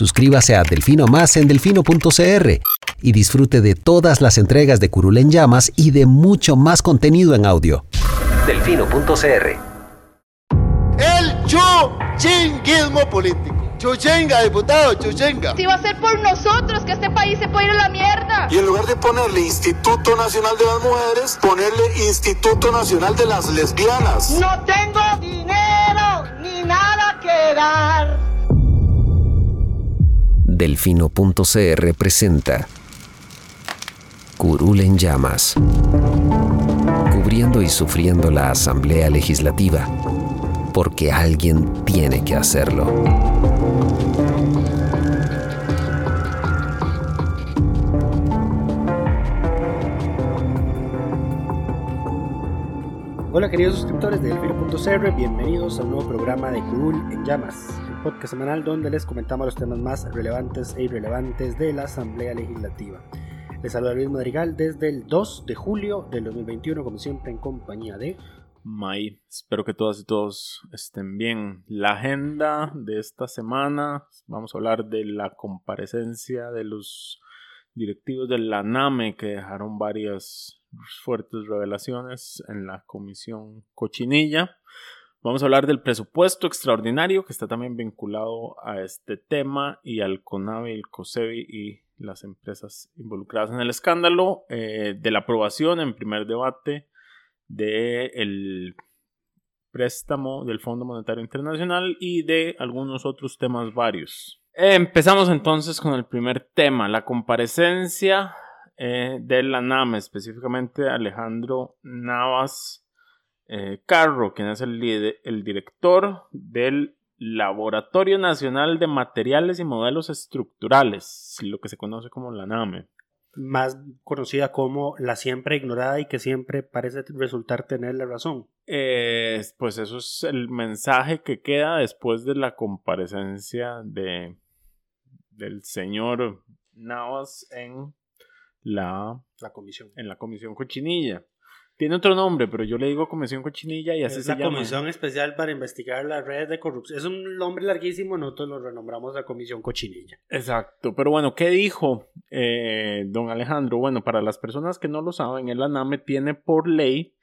Suscríbase a Delfino Más en delfino.cr y disfrute de todas las entregas de Curul en Llamas y de mucho más contenido en audio. Delfino.cr El chuchinguismo político. Chuchenga, diputado, chuchenga. Si va a ser por nosotros que este país se puede ir a la mierda. Y en lugar de ponerle Instituto Nacional de las Mujeres, ponerle Instituto Nacional de las Lesbianas. No tengo dinero ni nada que dar. Delfino.cr presenta Curul en llamas. Cubriendo y sufriendo la Asamblea Legislativa. Porque alguien tiene que hacerlo. Hola queridos suscriptores de Delfino.cr, bienvenidos a un nuevo programa de Curul en Llamas, podcast semanal donde les comentamos los temas más relevantes e irrelevantes de la Asamblea Legislativa. Les saluda Luis Madrigal desde el 2 de julio del 2021, como siempre en compañía de... May, espero que todas y todos estén bien. La agenda de esta semana, vamos a hablar de la comparecencia de los directivos de la NAME que dejaron varias fuertes revelaciones en la comisión Cochinilla. Vamos a hablar del presupuesto extraordinario que está también vinculado a este tema y al CONAVI, el COSEBI y las empresas involucradas en el escándalo, eh, de la aprobación en primer debate del préstamo del Fondo Monetario Internacional y de algunos otros temas varios. Empezamos entonces con el primer tema, la comparecencia eh, de la NAME, específicamente Alejandro Navas eh, Carro, quien es el, el director del Laboratorio Nacional de Materiales y Modelos Estructurales, lo que se conoce como la NAME. Más conocida como la siempre ignorada y que siempre parece resultar tener la razón. Eh, pues eso es el mensaje que queda después de la comparecencia de, del señor Navas en la, la comisión. En la comisión cochinilla. Tiene otro nombre, pero yo le digo Comisión Cochinilla y así es se la llama. Comisión Especial para Investigar las Redes de Corrupción. Es un nombre larguísimo, nosotros lo renombramos la Comisión Cochinilla. Exacto, pero bueno, ¿qué dijo eh, don Alejandro? Bueno, para las personas que no lo saben, el ANAME tiene por ley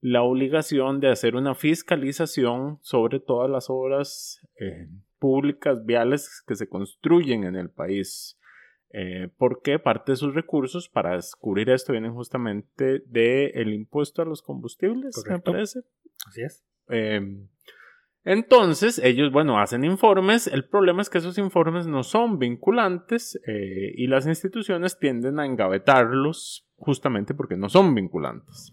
la obligación de hacer una fiscalización sobre todas las obras eh, públicas viales que se construyen en el país. Eh, porque parte de sus recursos para descubrir esto vienen justamente del impuesto a los combustibles, me parece. Así es. Em, entonces, ellos, bueno, hacen informes. El problema es que esos informes no son vinculantes eh, y las instituciones tienden a engavetarlos justamente porque no son vinculantes.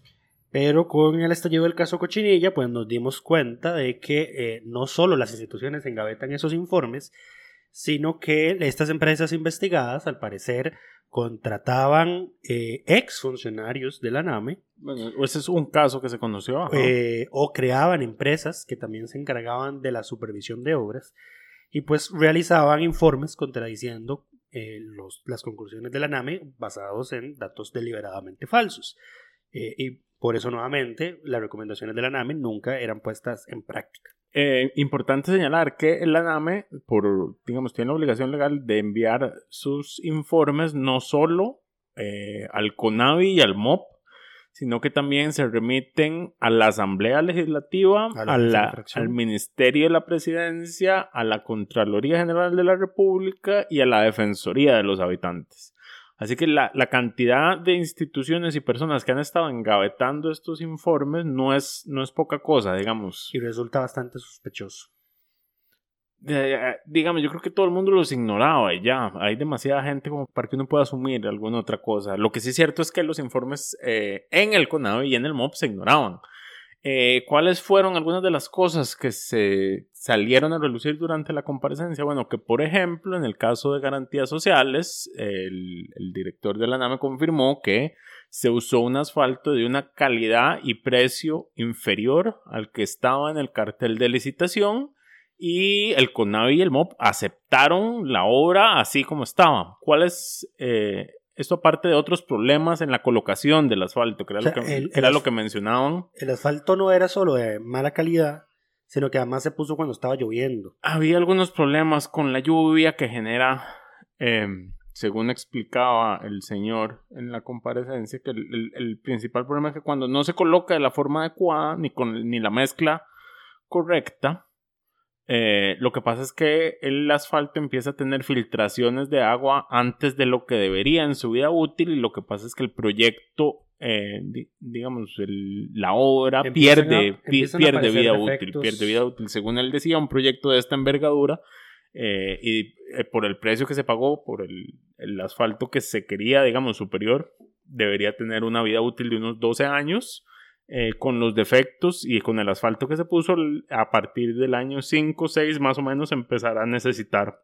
Pero con el estallido del caso Cochinilla, pues nos dimos cuenta de que eh, no solo las instituciones engavetan esos informes, sino que estas empresas investigadas, al parecer, contrataban eh, ex funcionarios de la NAME. Bueno, ese es un caso que se conoció. Eh, o creaban empresas que también se encargaban de la supervisión de obras y pues realizaban informes contradiciendo eh, los, las conclusiones de la NAME basados en datos deliberadamente falsos. y por eso nuevamente las recomendaciones de la NAME nunca eran puestas en práctica. Eh, importante señalar que el ANAME, por, digamos, tiene la obligación legal de enviar sus informes no solo eh, al CONAVI y al MOP, sino que también se remiten a la Asamblea Legislativa, al Ministerio de la Presidencia, a la Contraloría General de la República y a la Defensoría de los Habitantes. Así que la, cantidad de instituciones y personas que han estado engavetando estos informes no es, no es poca cosa, digamos. Y resulta bastante sospechoso. Eh, digamos, yo creo que todo el mundo los ignoraba y ya, hay demasiada gente como para que uno pueda asumir alguna otra cosa. Lo que sí es cierto es que los informes eh, en el CONAVE y en el MOP se ignoraban. Eh, ¿Cuáles fueron algunas de las cosas que se salieron a relucir durante la comparecencia? Bueno, que por ejemplo, en el caso de garantías sociales, el, director de la NAME confirmó que se usó un asfalto de una calidad y precio inferior al que estaba en el cartel de licitación y el CONAVI y el MOP aceptaron la obra así como estaba. ¿Cuál es eh, esto aparte de otros problemas en la colocación del asfalto, que era, lo, que, era lo que mencionaban. El asfalto no era solo de mala calidad, sino que además se puso cuando estaba lloviendo. Había algunos problemas con la lluvia que genera, eh, según explicaba el señor en la comparecencia, que el, el- el principal problema es que cuando no se coloca de la forma adecuada, ni con ni la mezcla correcta, eh, lo que pasa es que el asfalto empieza a tener filtraciones de agua antes de lo que debería en su vida útil y lo que pasa es que el proyecto, eh, di- digamos, el- la obra Empiezan a- pierde, pi- pierde vida defectos. útil, pierde vida útil. Según él decía, un proyecto de esta envergadura eh, y eh, por el precio que se pagó, por el, el asfalto que se quería, digamos, superior, debería tener una vida útil de unos 12 años. Eh, con los defectos y con el asfalto que se puso, a partir del año 5 o 6 más o menos empezará a necesitar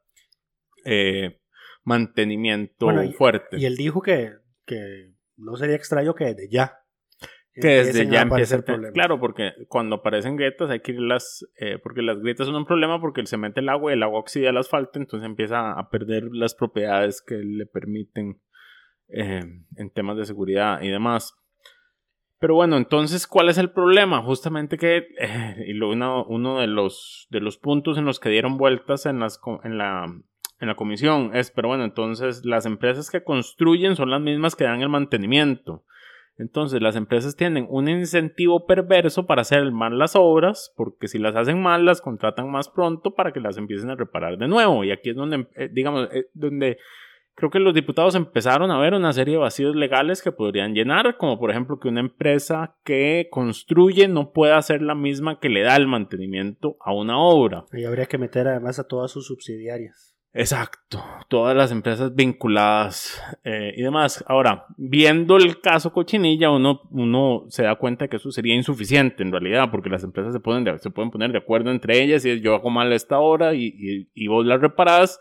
eh, mantenimiento Bueno, y- fuerte. Y él dijo que, que no sería extraño que desde ya. que desde empiecen a ya aparecer empieza a tener- problemas. Claro, porque cuando aparecen grietas hay que irlas, eh, porque las grietas son un problema porque se mete el agua y el agua oxida el asfalto, entonces empieza a perder las propiedades que le permiten eh, en temas de seguridad y demás. Pero bueno, entonces, ¿cuál es el problema? Justamente que, eh, y lo, uno, uno de, los, de los puntos en los que dieron vueltas en, las, en, la, en la comisión es, pero bueno, entonces las empresas que construyen son las mismas que dan el mantenimiento. Entonces las empresas tienen un incentivo perverso para hacer mal las obras, porque si las hacen mal las contratan más pronto para que las empiecen a reparar de nuevo. Y aquí es donde, eh, digamos, eh, donde creo que los diputados empezaron a ver una serie de vacíos legales que podrían llenar, como por ejemplo que una empresa que construye no pueda hacer la misma que le da el mantenimiento a una obra. Ahí habría que meter además a todas sus subsidiarias. Exacto, todas las empresas vinculadas eh, y demás. Ahora, viendo el caso Cochinilla, uno, uno se da cuenta de que eso sería insuficiente en realidad, porque las empresas se, ponen de- se pueden poner de acuerdo entre ellas y es yo hago mal esta y, y, y vos la reparás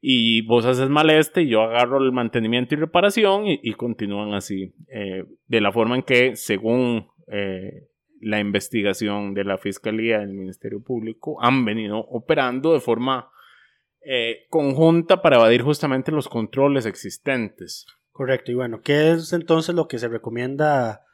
y vos haces mal este y yo agarro el mantenimiento y reparación y, continúan así, eh, de la forma en que según eh, la investigación de la Fiscalía del Ministerio Público han venido operando de forma eh, conjunta para evadir justamente los controles existentes. Correcto, y bueno, ¿qué es entonces lo que se recomienda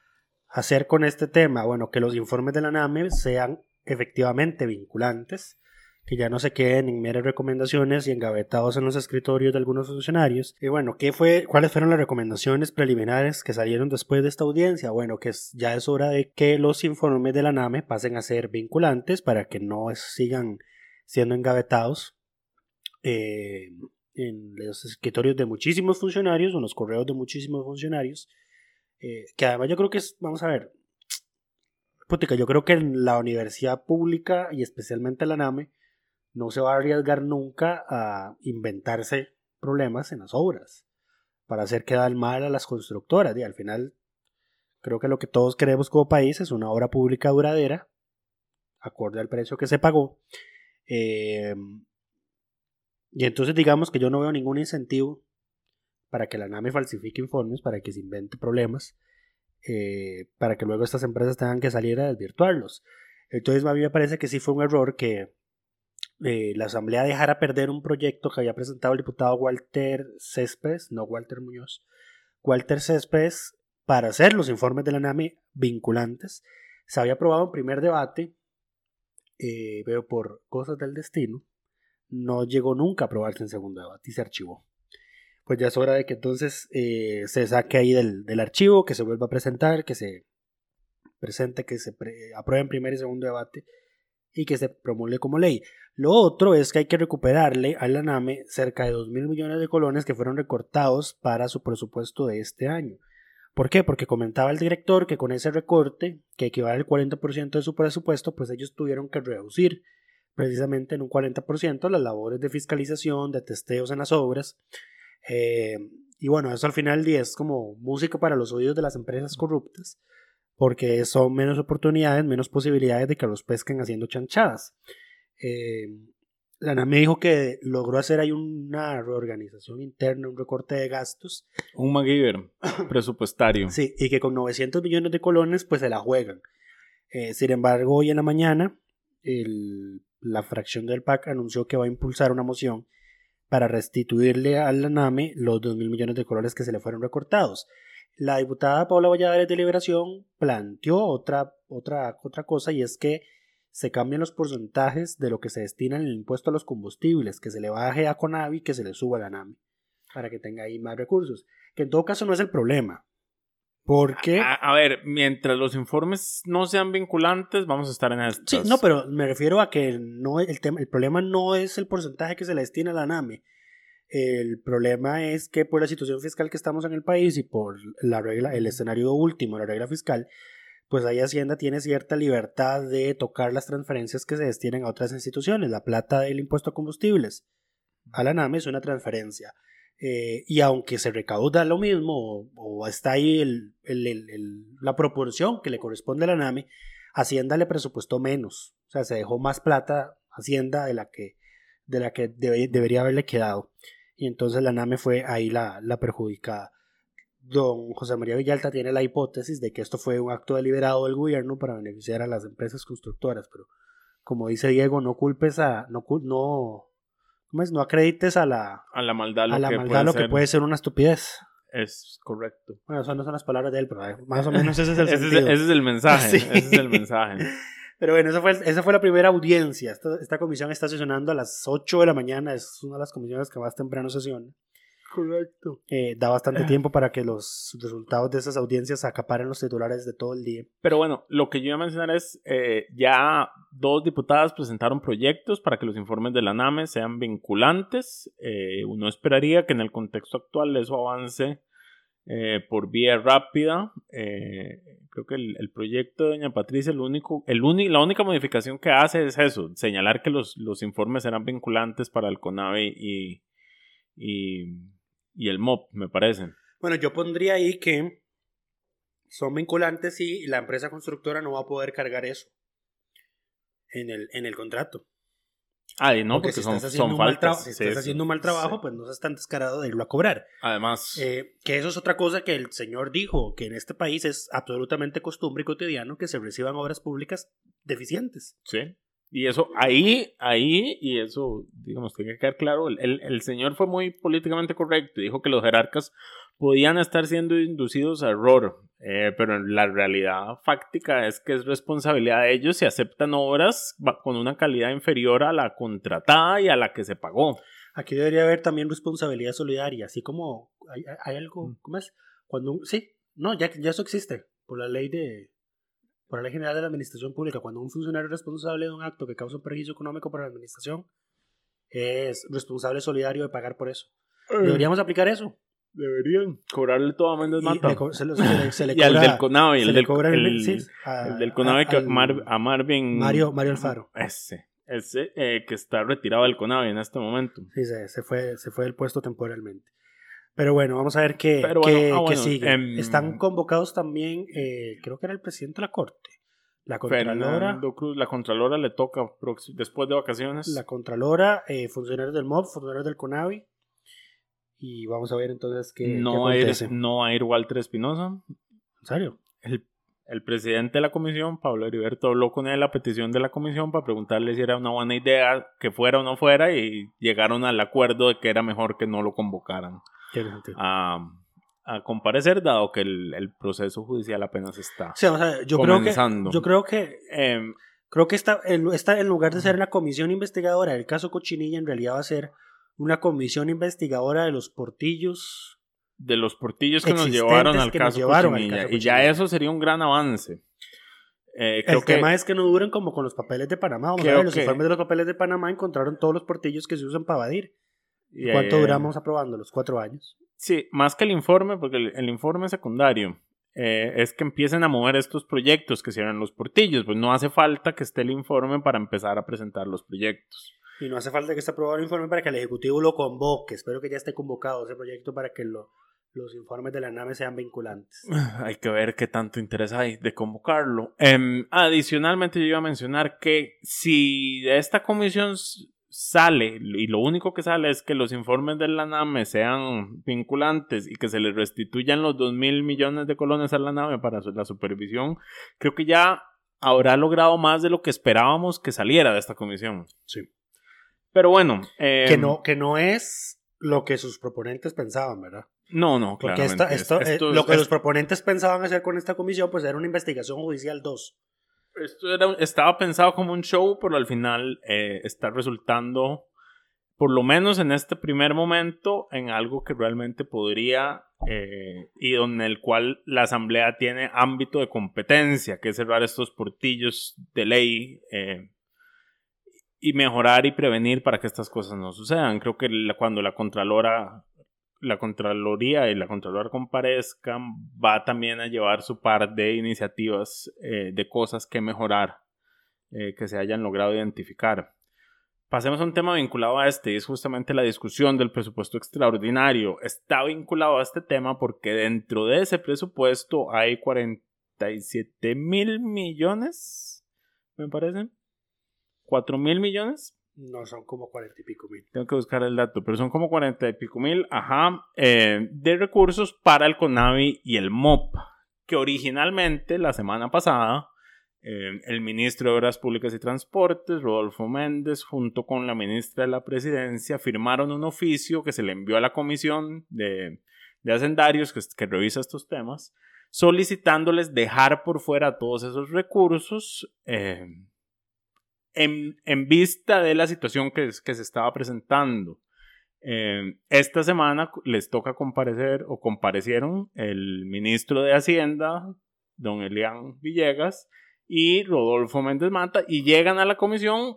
hacer con este tema? Bueno, que los informes de la NAME sean efectivamente vinculantes, que ya no se queden en meras recomendaciones y engavetados en los escritorios de algunos funcionarios. Y bueno, ¿qué fue, ¿cuáles fueron las recomendaciones preliminares que salieron después de esta audiencia? Bueno, que ya es hora de que los informes de la NAME pasen a ser vinculantes para que no sigan siendo engavetados eh, en los escritorios de muchísimos funcionarios o en los correos de muchísimos funcionarios. eh, que además yo creo que es, vamos a ver, putica, yo creo que en la universidad pública y especialmente la NAME no se va a arriesgar nunca a inventarse problemas en las obras para hacer quedar mal a las constructoras. Y al final, creo que lo que todos queremos como país es una obra pública duradera, acorde al precio que se pagó. Eh, y entonces digamos que yo no veo ningún incentivo para que la NAME falsifique informes, para que se invente problemas, eh, para que luego estas empresas tengan que salir a desvirtuarlos. Entonces a mí me parece que sí fue un error que eh, la Asamblea dejara perder un proyecto que había presentado el diputado Walter Céspedes, no Walter Muñoz, Walter Céspedes, para hacer los informes de la NAME vinculantes. Se había aprobado en primer debate, eh, por cosas del destino, no llegó nunca a aprobarse en segundo debate y se archivó. Pues ya es hora de que entonces eh, se saque ahí del, del, archivo, que se vuelva a presentar, que se presente, que se apruebe en primer y segundo debate y que se promulgue como ley. Lo otro es que hay que recuperarle a la NAME cerca de 2 mil millones de colones que fueron recortados para su presupuesto de este año. ¿Por qué? Porque comentaba el director que con ese recorte, que equivale al 40% de su presupuesto, pues ellos tuvieron que reducir precisamente en un 40% las labores de fiscalización, de testeos en las obras. Eh, y bueno, eso al final del es como música para los oídos de las empresas corruptas, porque son menos oportunidades, menos posibilidades de que los pesquen haciendo chanchadas. Eh, la NAME dijo que logró hacer ahí una reorganización interna, un recorte de gastos. Un MacGyver presupuestario. Sí, y que con 900 millones de colones pues se la juegan. Eh, sin embargo, hoy en la mañana el, la fracción del PAC anunció que va a impulsar una moción para restituirle a la NAME los 2 mil millones de colones que se le fueron recortados. La diputada Paula Valladares de Liberación planteó otra, otra, otra cosa y es que se cambian los porcentajes de lo que se destina en el impuesto a los combustibles, que se le baje a Conavi, que se le suba a la NAMI, para que tenga ahí más recursos. Que en todo caso no es el problema. Porque... A, a ver, mientras los informes no sean vinculantes, vamos a estar en estas. Sí, no, pero me refiero a que no el, tema, el problema no es el porcentaje que se le destina a la NAMI. El problema es que por la situación fiscal que estamos en el país y por la regla, el escenario último, la regla fiscal, pues ahí Hacienda tiene cierta libertad de tocar las transferencias que se destinen a otras instituciones. La plata del impuesto a combustibles a la NAME es una transferencia. Eh, y aunque se recauda lo mismo, o, está ahí el, la proporción que le corresponde a la NAME, Hacienda le presupuestó menos. O sea, se dejó más plata Hacienda de la que, de la que debería haberle quedado. Y entonces la NAME fue ahí la, la perjudicada don José María Villalta tiene la hipótesis de que esto fue un acto deliberado del gobierno para beneficiar a las empresas constructoras, pero como dice Diego, no culpes a, no, no, no acredites a la, a la maldad lo, a la que, maldad puede lo ser. que puede ser una estupidez. Es correcto. Bueno, esas no son las palabras de él, pero eh, más o menos ese es el ese, es, sentido. ese es el mensaje. Sí. Ese es el mensaje. Pero bueno, esa fue, esa fue la primera audiencia. Esta, esta comisión está sesionando a las 8 de la mañana. Es una de las comisiones que más temprano sesiona. Correcto. Eh, da bastante tiempo para que los resultados de esas audiencias acaparen los titulares de todo el día. Pero bueno, lo que yo iba a mencionar es, eh, ya dos diputadas presentaron proyectos para que los informes de la NAME sean vinculantes. Eh, uno esperaría que en el contexto actual eso avance eh, por vía rápida. Eh, creo que el, el, proyecto de Doña Patricia, el único, el la única modificación que hace es eso, señalar que los, los informes serán vinculantes para el CONAVE y, y, y el MOP, me parece. Bueno, yo pondría ahí que son vinculantes y la empresa constructora no va a poder cargar eso en el, en el contrato. Ah, y no, porque, porque, si son, estás haciendo son faltas. trabajo, si Sí, estás haciendo un mal trabajo, sí. pues no seas tan descarado de irlo a cobrar. Además, Eh, que eso es otra cosa que el señor dijo, que en este país es absolutamente costumbre y cotidiano que se reciban obras públicas deficientes. Sí. Y eso, ahí, ahí, y eso, digamos, tiene que quedar claro, el, el, el señor fue muy políticamente correcto y dijo que los jerarcas podían estar siendo inducidos a error, eh, pero la realidad fáctica es que es responsabilidad de ellos si aceptan obras con una calidad inferior a la contratada y a la que se pagó. Aquí debería haber también responsabilidad solidaria, así como hay, hay algo, ¿cómo es? Cuando sí, no, ya, ya eso existe por la ley de por la ley general de la administración pública, cuando un funcionario es responsable de un acto que causa un perjuicio económico para la administración, es responsable solidario de pagar por eso. Deberíamos aplicar eso. Deberían cobrarle todo a Méndez Mata. le co- se, lo- se le, se le Y al cobra- del CONAVE, se el le del, cobra el- el- sí, a- el del CONAVE que al- Mar- a Marvin... Mario, Mario Alfaro. Ese, ese eh, que está retirado del CONAVE en este momento. Sí, se, se fue, se fue del puesto temporalmente. Pero bueno, vamos a ver qué, Pero qué- bueno, ah, qué bueno, sigue. em, Están convocados también, eh, creo que era el presidente de la Corte, la Contralora, Fernando Cruz, la Contralora le toca después de vacaciones. la Contralora, eh, funcionarios del MOB, funcionarios del CONAVI. Y vamos a ver entonces qué, qué no, va a ir, acontece. no va a ir Walter Espinosa. ¿En serio? El, el presidente de la comisión, Pablo Heriberto, habló con él la petición de la comisión para preguntarle si era una buena idea que fuera o no fuera y llegaron al acuerdo de que era mejor que no lo convocaran a, a comparecer, dado que el, el proceso judicial apenas está. Sí, a yo creo que, yo creo que Em, Creo que esta, en, esta, en lugar de ser una comisión investigadora del caso Cochinilla, en realidad va a ser una comisión investigadora de los portillos. de los portillos que nos llevaron al que nos caso llevaron al Cochinilla. caso Y ya eso sería un gran avance. Eh, creo El que tema es que no duren como con los papeles de Panamá. Vamos a ver, los que- informes de los papeles de Panamá encontraron todos los portillos que se usan para evadir. y, ¿Cuánto eh, duramos aprobándolos? Cuatro años. Sí, más que el informe, porque el, el informe secundario eh, es que empiecen a mover estos proyectos que cierran los portillos. Pues no hace falta que esté el informe para empezar a presentar los proyectos. Y no hace falta que esté aprobado el informe para que el Ejecutivo lo convoque. Espero que ya esté convocado ese proyecto para que lo- los informes de la NAME sean vinculantes. Hay que ver qué tanto interés hay de convocarlo. Em, adicionalmente, yo iba a mencionar que si de esta comisión sale, y lo único que sale es que los informes de la NAME sean vinculantes y que se les restituyan los 2 mil millones de colones a la NAME para la supervisión, creo que ya habrá logrado más de lo que esperábamos que saliera de esta comisión. Sí. Pero bueno. em, que, no, que no es lo que sus proponentes pensaban, ¿verdad? No, no, esto, Es- eh, esto- lo que es- los proponentes pensaban hacer con esta comisión, pues era una investigación judicial 2. Esto era, estaba pensado como un show, pero al final eh, está resultando, por lo menos en este primer momento, en algo que realmente podría eh, y donde el cual la Asamblea tiene ámbito de competencia, que es cerrar estos portillos de ley eh, y mejorar y prevenir para que estas cosas no sucedan. Creo que cuando la Contralora la Contraloría y la Contralora comparezcan, va también a llevar su par de iniciativas eh, de cosas que mejorar, eh, que se hayan logrado identificar. Pasemos a un tema vinculado a este, y es justamente la discusión del presupuesto extraordinario. Está vinculado a este tema porque dentro de ese presupuesto hay 47 mil millones, me parece. 4 mil millones no, son como cuarenta y pico mil. Tengo que buscar el dato, pero son como cuarenta y pico mil, ajá, eh, de recursos para el CONAVI y el MOP, que originalmente la semana pasada eh, el ministro de Obras Públicas y Transportes, Rodolfo Méndez, junto con la ministra de la Presidencia, firmaron un oficio que se le envió a la Comisión de, de Hacendarios que, que revisa estos temas, solicitándoles dejar por fuera todos esos recursos. Eh, en, vista de la situación que, que se estaba presentando. Eh, esta semana les toca comparecer o comparecieron el ministro de Hacienda, don Elian Villegas, y Rodolfo Méndez Mata, y llegan a la comisión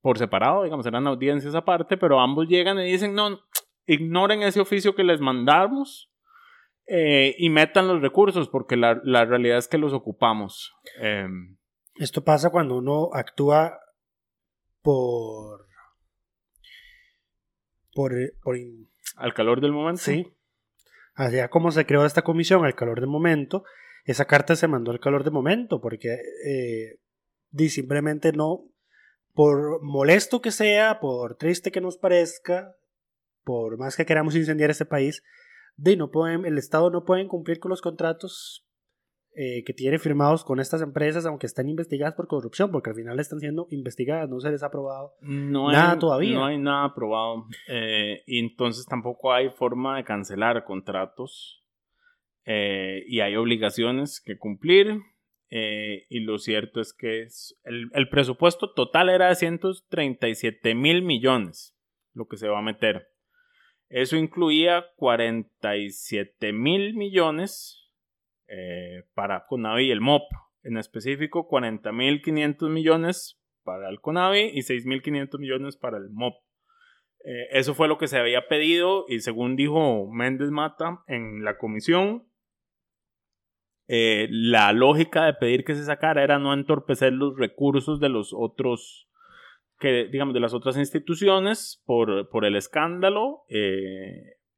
por separado, digamos, eran audiencias aparte, pero ambos llegan y dicen, no, ignoren ese oficio que les mandamos eh, y metan los recursos, porque la, la, realidad es que los ocupamos. Eh, esto pasa cuando uno actúa por. por. por al calor del momento. Sí. Allá como se creó esta comisión al calor del momento, esa carta se mandó al calor del momento, porque eh, simplemente no. Por molesto que sea, por triste que nos parezca, por más que queramos incendiar este país, de no pueden, el Estado no puede cumplir con los contratos eh, que tiene firmados con estas empresas, aunque están investigadas por corrupción, porque al final están siendo investigadas, no se les ha aprobado no nada todavía. No hay nada aprobado. Eh, y entonces tampoco hay forma de cancelar contratos. Eh, y hay obligaciones que cumplir. y lo cierto es que el, el, presupuesto total era de 137 mil millones, lo que se va a meter. Eso incluía 47 mil millones eh, para Conavi y el MOP. En específico, 40.500 millones para el Conavi y 6.500 millones para el MOP. Eh, eso fue lo que se había pedido y según dijo Méndez Mata en la comisión, eh, la lógica de pedir que se sacara era no entorpecer los recursos de los otros, que digamos, de las otras instituciones por, por el escándalo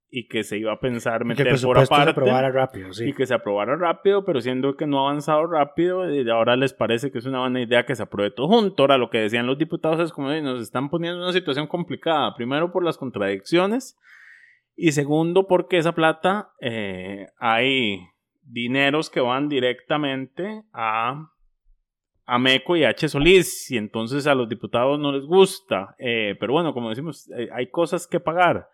y que se iba a pensar meter por aparte se aprobara rápido, sí. y que se aprobara rápido, pero siendo que no ha avanzado rápido, y ahora les parece que es una buena idea que se apruebe todo junto. Ahora lo que decían los diputados es como nos están poniendo en una situación complicada, primero por las contradicciones y segundo porque esa plata eh, hay dineros que van directamente a a Meco y a H. Solís, y entonces a los diputados no les gusta. Eh, pero bueno, como decimos, eh, hay cosas que pagar.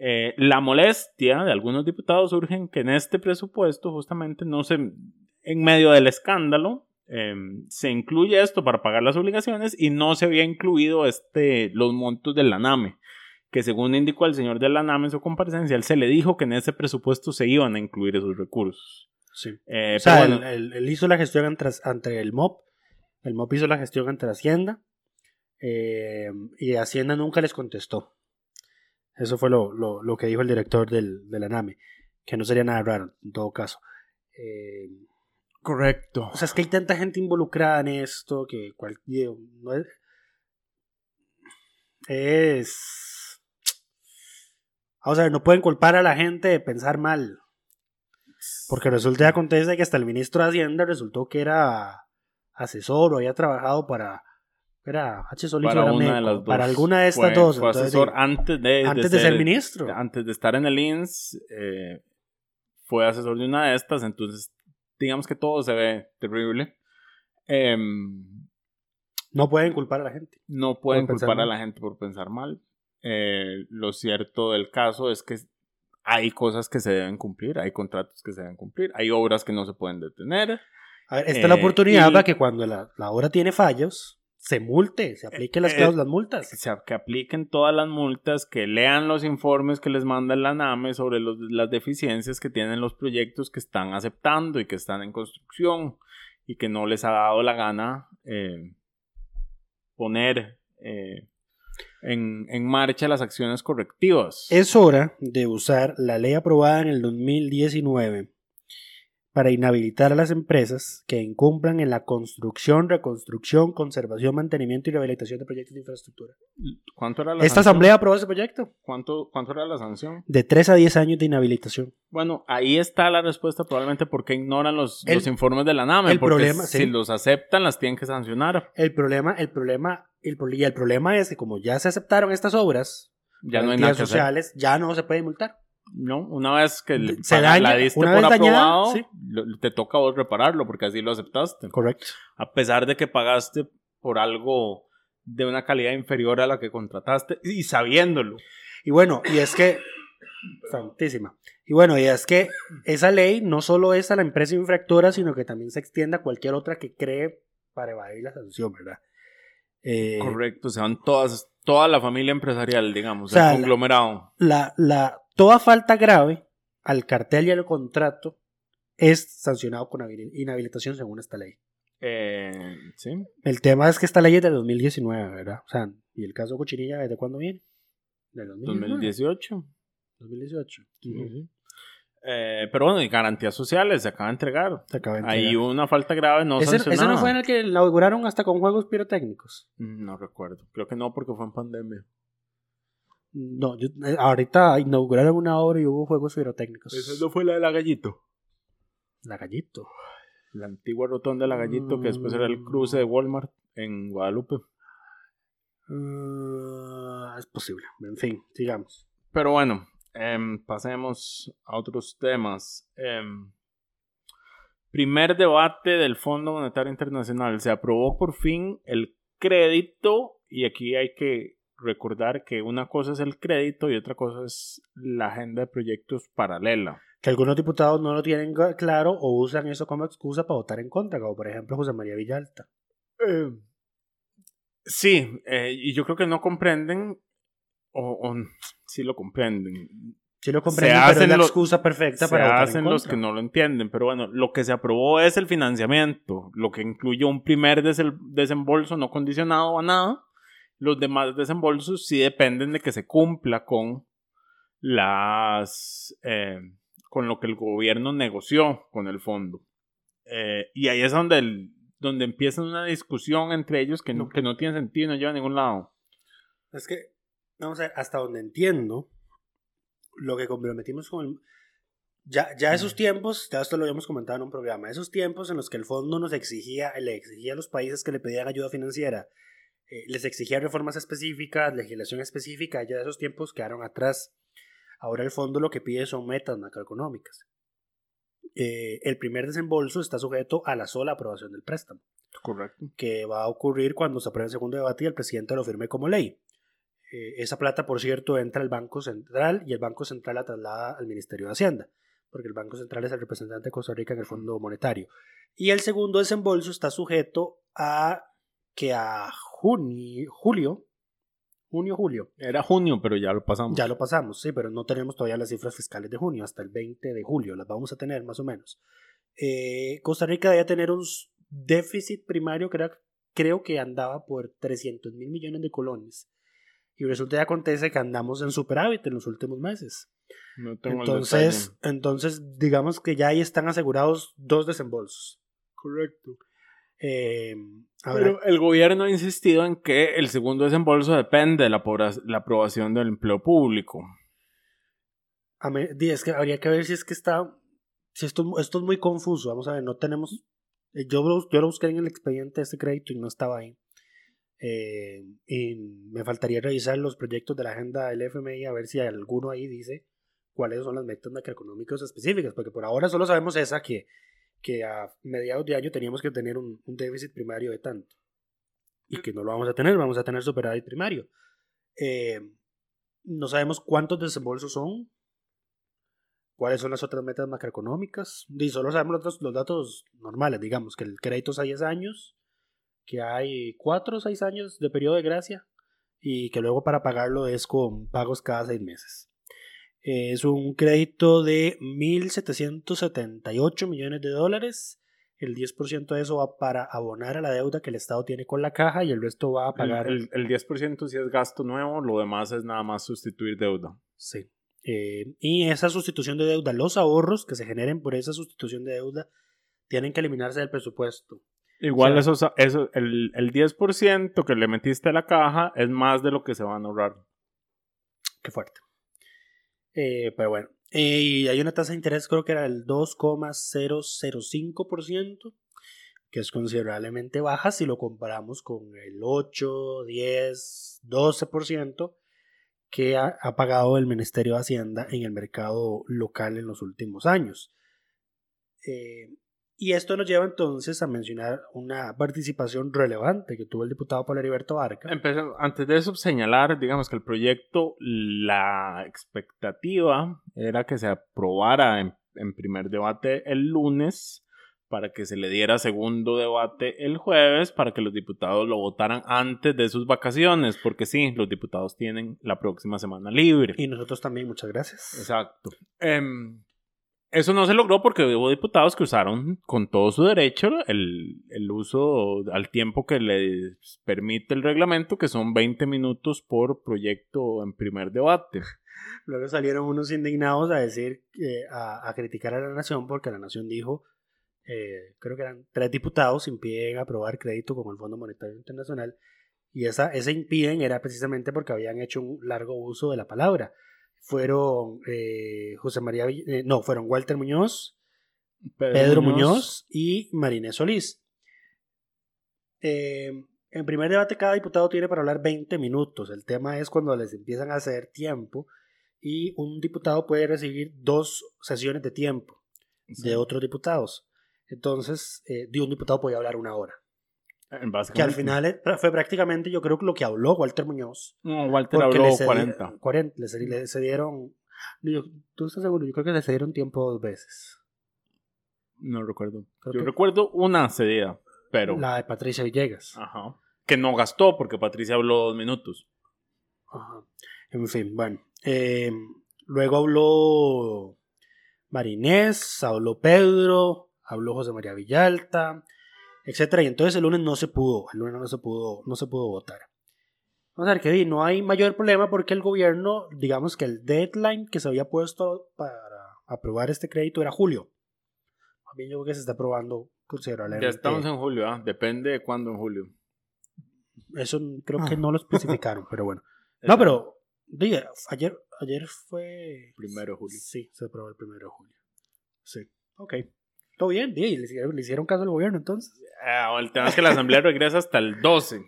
Eh, la molestia de algunos diputados surge en que en este presupuesto justamente no se, en medio del escándalo, em, se incluye esto para pagar las obligaciones y no se había incluido este, los montos de la NAME, que según indicó el señor de la NAME en su comparecencia, él se le dijo que en ese presupuesto se iban a incluir esos recursos. Sí. Eh, o sea, él, hizo la gestión entre, el MOP, el MOP hizo la gestión entre Hacienda eh, y Hacienda nunca les contestó. Eso fue lo, lo, que dijo el director del, de la NAME, que no sería nada raro en todo caso. Eh, Correcto. O sea, es que hay tanta gente involucrada en esto que cualquier... No es, es... Vamos a ver, no pueden culpar a la gente de pensar mal. Porque resulta y acontece que hasta el ministro de Hacienda resultó que era asesor o había trabajado para era H. Solís para, para alguna de estas dos. Fue asesor antes de, antes de, ser, ministro. Antes de estar en el INS, eh, fue asesor de una de estas, entonces digamos que todo se ve terrible. Em, no pueden culpar a la gente. No pueden culpar a la gente por pensar mal. Eh, lo cierto del caso es que hay cosas que se deben cumplir, hay contratos que se deben cumplir, hay obras que no se pueden detener. A ver, esta es la Eh, oportunidad y- para que cuando la, la obra tiene fallos, se multe, se apliquen las Eh, cláusulas, multas. Que apliquen todas las multas, que lean los informes que les manda la NAME sobre los- las deficiencias que tienen los proyectos que están aceptando y que están en construcción y que no les ha dado la gana eh, poner eh, en, en marcha las acciones correctivas. Es hora de usar la ley aprobada en el 2019 para inhabilitar a las empresas que incumplan en la construcción, reconstrucción, conservación, mantenimiento y rehabilitación de proyectos de infraestructura. ¿Cuánto era la Esta sanción? asamblea aprobó ese proyecto ¿Cuánto, ¿Cuánto era la sanción? de 3 a 10 años de inhabilitación. Bueno, ahí está la respuesta probablemente porque ignoran los, El- los informes de la NAME. el porque problema, si sí. los aceptan, las tienen que sancionar. El problema, el problema, el, y el problema es que como ya se aceptaron estas obras, Ya no hay que hacer. sociales, ya no se puede multar. No, una vez que le- Se daña, la diste una por vez dañada, aprobado, sí. lo- te toca a vos repararlo porque así lo aceptaste. Correcto. A pesar de que pagaste por algo de una calidad inferior a la que contrataste y sabiéndolo. Y bueno, y es que. Santísima. Y bueno, y es que esa ley no solo es a la empresa infractora, sino que también se extiende a cualquier otra que cree para evadir la sanción, ¿verdad? Eh, Correcto, se van todas, toda la familia empresarial, digamos, O sea, el conglomerado. La, la, toda falta grave al cartel y al contrato es sancionado con habil- inhabilitación según esta ley. Eh, sí, El tema es que esta ley es de 2019, ¿verdad? O sea, ¿y el caso Cochinilla desde cuándo viene? Del 2019. 2018. 2018. Ujú. Eh, pero bueno, y garantías sociales se acaba de entregar. Se acaba de Hay entregar. una falta grave no ¿Ese, ese no fue en el que inauguraron hasta con juegos pirotécnicos? Mm, No recuerdo. Creo que no porque fue en pandemia. No, yo- eh, ahorita inauguraron una obra y hubo juegos pirotécnicos. Esa no fue la de la Gallito. La gallito. La antigua rotonda de la Gallito, que después era el cruce de Walmart en Guadalupe. Ah, es posible. En fin, sigamos. Pero bueno, em, pasemos a otros temas. Em, primer debate del Fondo Monetario Internacional. Se aprobó por fin el crédito y aquí hay que recordar que una cosa es el crédito y otra cosa es la agenda de proyectos paralela. Que algunos diputados no lo tienen claro o usan eso como excusa para votar en contra, como por ejemplo José María Villalta. Sí, eh, y yo creo que no comprenden o, o sí lo comprenden. Sí lo Se comprenden, pero es hacen la los- excusa perfecta se para votar hacen en los que no lo entienden, pero bueno, lo que se aprobó es el financiamiento, lo que incluye un primer desembolso no condicionado a nada. Los demás desembolsos sí dependen de que se cumpla con las eh, con lo que el gobierno negoció con el fondo. Eh, y ahí es donde el- donde empieza una discusión entre ellos que no, que no tiene sentido y no lleva a ningún lado. Es que, vamos a ver, hasta donde entiendo, lo que comprometimos con el... Ya, ya esos tiempos, ya esto lo habíamos comentado en un programa, esos tiempos en los que el fondo nos exigía, le exigía a los países que le pedían ayuda financiera, eh, les exigía reformas específicas, legislación específica, ya esos tiempos quedaron atrás. Ahora el fondo lo que pide son metas macroeconómicas. Eh, el primer desembolso está sujeto a la sola aprobación del préstamo Correcto. que va a ocurrir cuando se apruebe el segundo debate y el presidente lo firme como ley. Eh, esa plata, por cierto, entra al Banco Central y el Banco Central la traslada al Ministerio de Hacienda, porque el Banco Central es el representante de Costa Rica en el Fondo Monetario. Y el segundo desembolso está sujeto a que a junio, julio, junio, julio, Era junio, pero ya lo pasamos. ya lo pasamos, sí, pero no tenemos todavía las cifras fiscales de junio, hasta el 20 de julio, las vamos a tener más o menos. Eh, Costa Rica debe tener un déficit primario que era- creo que andaba por 300 mil millones de colones. Y resulta y acontece que andamos en superávit en los últimos meses. No tengo Entonces, entonces, digamos que ya ahí están asegurados dos desembolsos. Correcto. Eh, habrá- Pero el gobierno ha insistido en que el segundo desembolso depende de la, la aprobación del empleo público. A es que habría que ver si es que está. Si esto, esto es muy confuso. Vamos a ver, no tenemos. Yo, lo- yo lo busqué en el expediente de este crédito y no estaba ahí. Eh, y me faltaría revisar los proyectos de la agenda del FMI a ver si alguno ahí dice cuáles son las metas macroeconómicas específicas, porque por ahora solo sabemos esa que, que a mediados de año teníamos que tener un, déficit primario de tanto. Y que no lo vamos a tener, vamos a tener superávit primario. Eh, no sabemos cuántos desembolsos son, ¿Cuáles son las otras metas macroeconómicas? Y solo sabemos los los datos normales, digamos, que el crédito es a 10 años, que hay 4 o 6 años de periodo de gracia y que luego para pagarlo es con pagos cada 6 meses. Es un crédito de 1.778 millones de dólares. El 10% de eso va para abonar a la deuda que el Estado tiene con la caja y el resto va a pagar. El, el, el 10% sí es gasto nuevo, lo demás es nada más sustituir deuda. Sí. Eh, y esa sustitución de deuda, los ahorros que se generen por esa sustitución de deuda, tienen que eliminarse del presupuesto. Igual O sea- eso, eso el, el 10% que le metiste a la caja es más de lo que se van a ahorrar. Qué fuerte. Eh, pero bueno. Eh, y hay una tasa de interés, creo que era el 2,005%, que es considerablemente baja si lo comparamos con el 8, 10, 12% que ha, ha pagado el Ministerio de Hacienda en el mercado local en los últimos años. Eh, y esto nos lleva entonces a mencionar una participación relevante que tuvo el diputado Pablo Heriberto Barca. Empecé- antes de eso, señalar, digamos que el proyecto, la expectativa era que se aprobara en, en primer debate el lunes para que se le diera segundo debate el jueves para que los diputados lo votaran antes de sus vacaciones, porque sí, los diputados tienen la próxima semana libre. Y nosotros también, muchas gracias. Exacto. Em, eso no se logró porque hubo diputados que usaron con todo su derecho el, el uso al tiempo que les permite el reglamento, que son 20 minutos por proyecto en primer debate. Luego salieron unos indignados a decir, eh, a, a criticar a la nación porque la nación dijo, eh, creo que eran tres diputados impiden aprobar crédito con el Fondo Monetario Internacional y esa, ese impiden era precisamente porque habían hecho un largo uso de la palabra. Fueron eh, José María, eh, no, fueron Walter Muñoz, Pedro Muñoz, y Marinés Solís. Eh, en primer debate cada diputado tiene para hablar 20 minutos. El tema es cuando les empiezan a hacer tiempo y un diputado puede recibir dos sesiones de tiempo de otros diputados. Entonces, eh, de un diputado podía hablar una hora. Que al final fue prácticamente, yo creo que lo que habló Walter Muñoz. No, Walter habló le, cedi- 40. 40, le, cedi- le cedieron. yo- ¿Tú estás seguro? Yo creo que le cedieron tiempo dos veces. No recuerdo. Creo Yo que- recuerdo una cedida, pero... La de Patricia Villegas. Ajá. Que no gastó porque Patricia habló dos minutos. Ajá. En fin, bueno. Eh, luego habló Marinés, habló Pedro, habló José María Villalta, etcétera. Y entonces el lunes no se pudo, el lunes no se pudo, no se pudo votar. Vamos a ver que no hay mayor problema porque el gobierno, digamos que el deadline que se había puesto para aprobar este crédito era julio. A mí yo creo que se está aprobando considerablemente. Ya estamos en julio, ¿ah? Depende de cuándo en julio. Eso creo que no lo especificaron, pero bueno. No, pero di, ayer, ayer fue... Primero de julio. Sí, se aprobó el primero de julio. Sí. Ok. Todo bien, di, le, hicieron- le hicieron caso al gobierno entonces. Ah, el tema es que la asamblea regresa hasta el 12.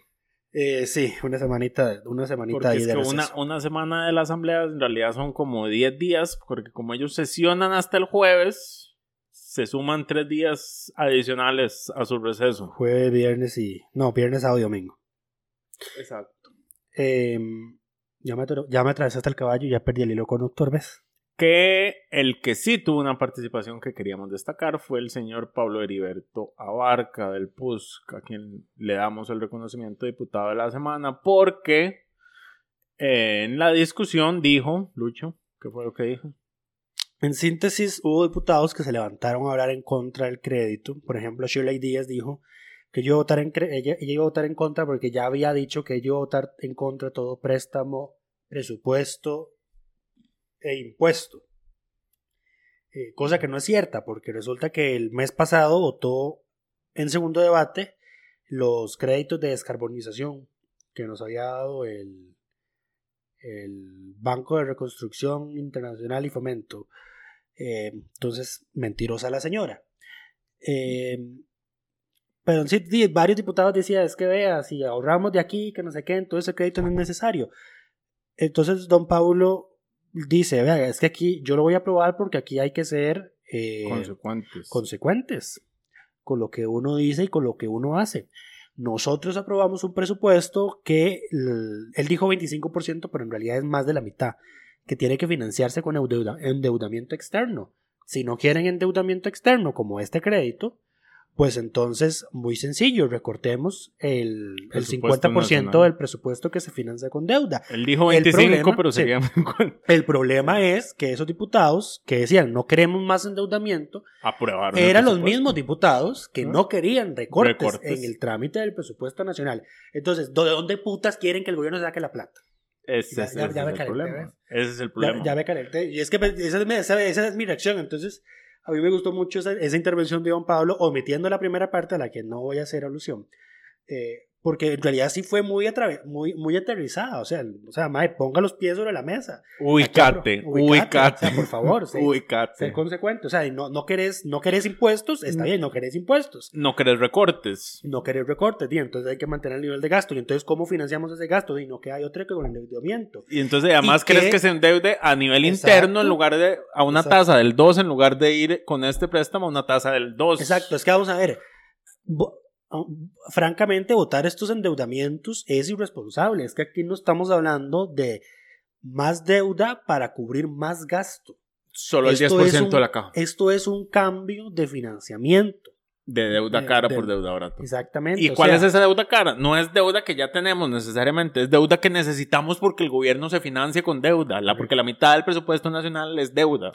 Eh, sí, una semanita, una semanita Porque ahí es de que una, una semana de la asamblea en realidad son como 10 días, porque como ellos sesionan hasta el jueves, se suman 3 días adicionales a su receso. Jueves, viernes y... No, viernes, sábado y domingo. Exacto. Eh, ya, me, ya me atravesaste el caballo y ya perdí el hilo conductor, ¿ves? Que el que sí tuvo una participación que queríamos destacar fue el señor Pablo Heriberto Abarca del PUSC, a quien le damos el reconocimiento de diputado de la semana, porque eh, en la discusión dijo, Lucho, ¿qué fue lo que dijo? En síntesis, hubo diputados que se levantaron a hablar en contra del crédito. Por ejemplo, Shirley Díaz dijo que yo votar ella, ella iba a votar en contra porque ya había dicho que ella iba a votar en contra de todo préstamo, presupuesto e impuesto. Eh, cosa que no es cierta, porque resulta que el mes pasado votó en segundo debate los créditos de descarbonización que nos había dado el, el Banco de Reconstrucción Internacional y Fomento. Eh, entonces, mentirosa la señora. Eh, pero sí, varios diputados decían, es que vea, si ahorramos de aquí, que no sé qué, entonces el crédito no es necesario. Entonces, don Paulo dice, vea, es que aquí yo lo voy a aprobar porque aquí hay que ser eh, Consecuentes. consecuentes con lo que uno dice y con lo que uno hace. Nosotros aprobamos un presupuesto que él dijo 25%, pero en realidad es más de la mitad. que tiene que financiarse con endeuda- endeudamiento externo. Si no quieren endeudamiento externo como este crédito, pues entonces, muy sencillo, recortemos el, el Presupuesto 50% nacional. del presupuesto que se financia con deuda. Él dijo El 25, problema- pero sí. sería El problema es que esos diputados que decían no queremos más endeudamiento aprobar. el eran los mismos diputados que ¿No? no querían recortes, Recortes. en el trámite del presupuesto nacional. Entonces, ¿de dónde putas quieren que el gobierno saque la plata? Ese, Ya- ese ya- es ya me el problema. Ese es el Ya, problema. ya me calenté. Y es que pues, esa es, mi, esa es mi reacción. Entonces, a mí me gustó mucho esa, intervención de Don Pablo, omitiendo la primera parte a la que no voy a hacer alusión. Eh, porque en realidad sí fue muy, muy, muy aterrizada. O sea, o sea mae, ponga los pies sobre la mesa. Ubicate, Ubicate, o sea, por favor, sí. Ubicate. Ser consecuente. O sea, y no, no, querés, no querés impuestos, está Mm. bien, no querés impuestos. No querés recortes. No querés recortes, tío, entonces hay que mantener el nivel de gasto. Y entonces, ¿cómo financiamos ese gasto? Y no que hay otro que con el endeudamiento. Y entonces además ¿Y querés que se endeude a nivel Exacto. interno en lugar de a una Exacto. tasa del 2 en lugar de ir con este préstamo a una tasa del 2. Exacto, es que vamos a ver. Ah, Francamente, votar estos endeudamientos es irresponsable. Es que aquí no estamos hablando de más deuda para cubrir más gasto. Solo el Esto 10% es un- de la caja. Esto es un cambio de financiamiento. De deuda de- cara de- por deuda barata. Exactamente. ¿Y cuál sea, es esa deuda cara? No es deuda que ya tenemos necesariamente, es deuda que necesitamos porque el gobierno se financia con deuda, la, porque la mitad del presupuesto nacional es deuda.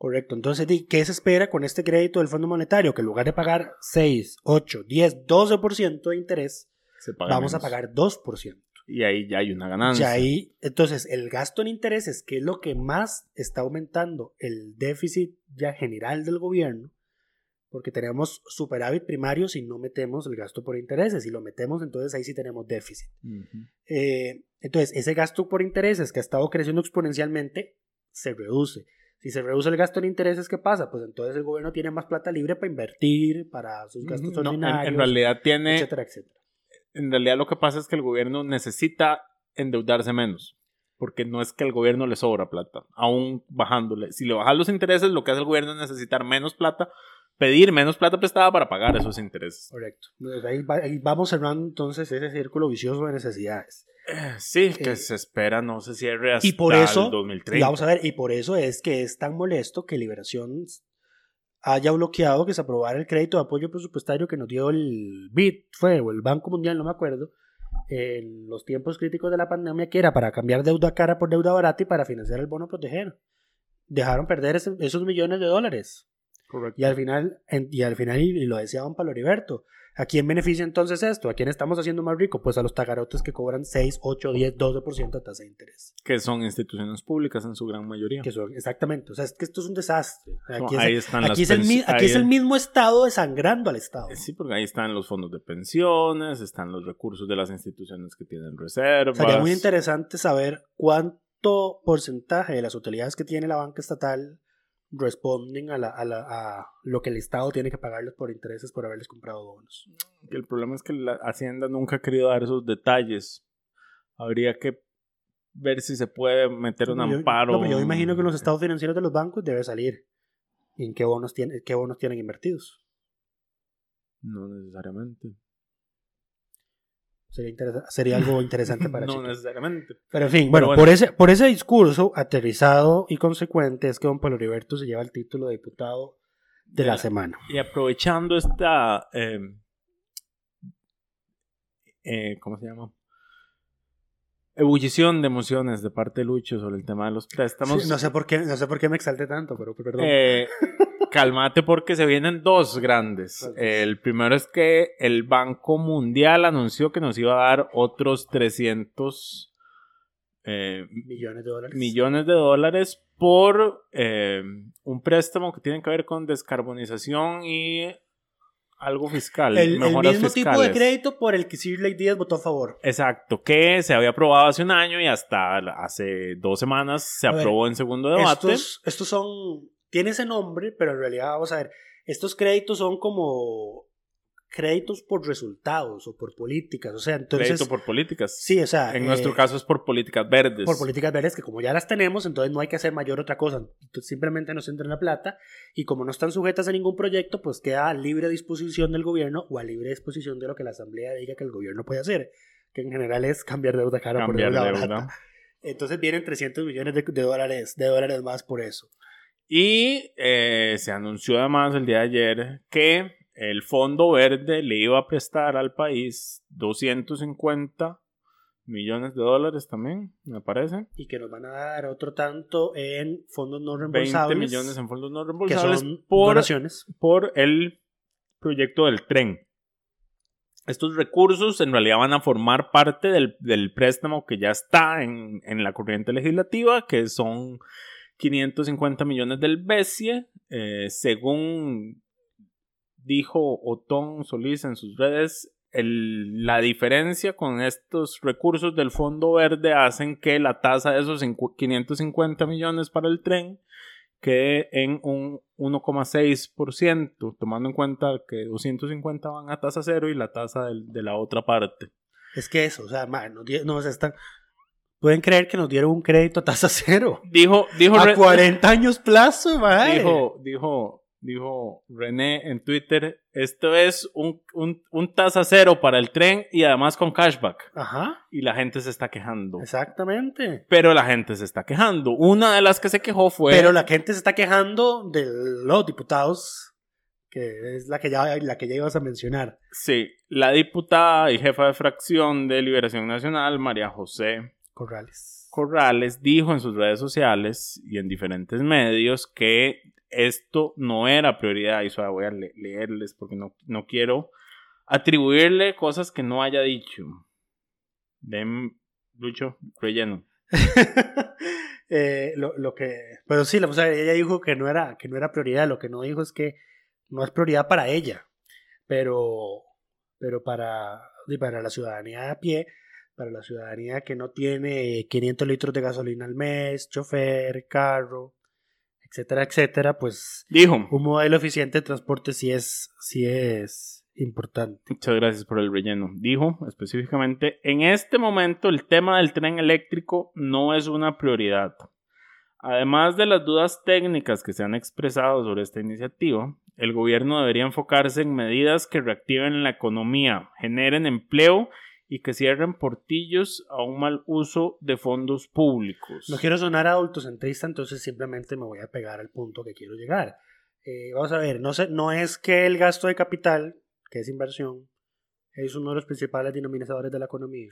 Correcto. Entonces, ¿qué se espera con este crédito del Fondo Monetario? Que en lugar de pagar 6, 8, 10, 12% de interés, vamos a menos. pagar 2%. Y ahí ya hay una ganancia. Ya ahí, entonces, el gasto en intereses, que es lo que más está aumentando el déficit ya general del gobierno, porque tenemos superávit primario si no metemos el gasto por intereses. Si lo metemos, entonces ahí sí tenemos déficit. Eh, entonces, ese gasto por intereses que ha estado creciendo exponencialmente se reduce. Si se reduce el gasto en intereses, ¿qué pasa? Pues entonces el gobierno tiene más plata libre para invertir, para sus gastos No, en- ordinarios, en, realidad tiene, etcétera, etcétera. en realidad lo que pasa es que el gobierno necesita endeudarse menos. Porque no es que al gobierno le sobra plata, aún bajándole. Si le bajan los intereses, lo que hace el gobierno es necesitar menos plata, pedir menos plata prestada para pagar esos intereses. Correcto. Entonces, ahí, va- ahí vamos cerrando entonces ese círculo vicioso de necesidades. Eh, Sí, que Eh, se espera no se cierre hasta Y por eso, el 2030. y vamos a ver, y por eso es que es tan molesto que Liberación haya bloqueado que se aprobara el crédito de apoyo presupuestario que nos dio el BID, fue, o el Banco Mundial, no me acuerdo, en los tiempos críticos de la pandemia, que era para cambiar deuda cara por deuda barata y para financiar el bono proteger. Dejaron perder ese- esos millones de dólares. Correcto. Y al final, en- y al final, y, y lo decía don Pablo Heriberto, ¿a quién beneficia entonces esto? ¿A quién estamos haciendo más rico? Pues a los tagarotes que cobran 6, 8, 10, 12% de tasa de interés. Que son instituciones públicas en su gran mayoría. Que son, exactamente, o sea, es que esto es un desastre. No, Aquí, ahí es, están aquí las es el, aquí es el mismo Estado desangrando al Estado. Sí, porque ahí están los fondos de pensiones, están los recursos de las instituciones que tienen reservas. Sería muy interesante saber cuánto porcentaje de las utilidades que tiene la banca estatal responden a, la- a la- a lo que el Estado tiene que pagarles por intereses por haberles comprado bonos. El problema es que la Hacienda nunca ha querido dar esos detalles. Habría que ver si se puede meter un yo- amparo. no, pero yo imagino que los estados financieros de los bancos debe salir. ¿Y en qué bonos, tiene, qué bonos tienen invertidos? No necesariamente. Sería, interesa- sería algo interesante para no necesariamente. Pero en fin, bueno, bueno. Por, ese, por ese discurso aterrizado y consecuente es que don Pablo Heriberto se lleva el título de diputado de la semana. Y aprovechando esta. eh, eh, ¿Cómo se llama? Ebullición de emociones de parte de Lucho sobre el tema de los préstamos. Sí, no, sé por qué, no sé por qué me exalté tanto, pero perdón. Eh, cálmate porque se vienen dos grandes. Gracias. El primero es que el Banco Mundial anunció que nos iba a dar otros 300 eh, Millones de dólares. millones de dólares por eh, un préstamo que tiene que ver con descarbonización y algo fiscal. El, el mismo tipo de crédito por el que Shirley Díaz votó a favor. Exacto, que se había aprobado hace un año y hasta hace dos semanas se A ver, aprobó en segundo debate. Estos, estos son. Tiene ese nombre, pero en realidad, vamos a ver. Estos créditos son como créditos por resultados o por políticas. O sea, entonces. Crédito por políticas. Sí, o sea. En eh, nuestro caso es por políticas verdes. Por políticas verdes, que como ya las tenemos, entonces no hay que hacer mayor otra cosa. Entonces, simplemente nos entra en la plata y como no están sujetas a ningún proyecto, pues queda a libre disposición del gobierno o a libre disposición de lo que la asamblea diga que el gobierno puede hacer, que en general es cambiar deuda cara Cambiar por deuda, deuda. Entonces vienen 300 millones de, de dólares, de dólares más por eso. Y eh, se anunció además el día de ayer que el Fondo Verde le iba a prestar al país 250 millones de dólares también, me parece. Y que nos van a dar otro tanto en fondos no 20 reembolsables. millones en fondos no que reembolsables son por, donaciones. por el proyecto del tren. Estos recursos en realidad van a formar parte del, del préstamo que ya está en, en la corriente legislativa, que son 550 millones del BESIE, eh, según dijo Otón Solís en sus redes, el- la diferencia con estos recursos del Fondo Verde hacen que la tasa de esos cincu- 550 millones para el tren quede en un 1,6%, tomando en cuenta que 250 van a tasa cero y la tasa del- de la otra parte. Es que eso, o sea, di- nos están... Pueden creer que nos dieron un crédito a tasa cero. Dijo, dijo, A Re- 40 años plazo, mae. dijo, dijo, dijo René en Twitter, esto es un, un, un tasa cero para el tren y además con cashback. Ajá, Y la gente se está quejando. exactamente. Pero la gente se está quejando. Una de las que se quejó fue... Pero la gente se está quejando de los diputados, que es la que ya, la que ya ibas a mencionar. Sí, la diputada y jefa de fracción de Liberación Nacional, María José Corrales. Corrales, dijo en sus redes sociales y en diferentes medios que esto no era prioridad. Y voy a le- leerles porque no, no quiero atribuirle cosas que no haya dicho. Ven, Lucho, relleno. Eh, lo, lo que, pero sí, o sea, ella dijo que no era, que no era prioridad. Lo que no dijo es que no es prioridad para ella, pero, pero para, y para la ciudadanía de a pie, para la ciudadanía que no tiene 500 litros de gasolina al mes, chofer, carro, etcétera, etcétera, pues Dijo, un modelo eficiente de transporte sí es, sí es importante. Muchas gracias por el relleno. Dijo específicamente, en este momento el tema del tren eléctrico no es una prioridad. Además de las dudas técnicas que se han expresado sobre esta iniciativa, el gobierno debería enfocarse en medidas que reactiven la economía, generen empleo y que cierren portillos a un mal uso de fondos públicos. No quiero sonar adultocentrista, entonces simplemente me voy a pegar al punto que quiero llegar. Eh, vamos a ver, no, sé, no es que el gasto de capital, que es inversión, es uno de los principales denominadores de la economía.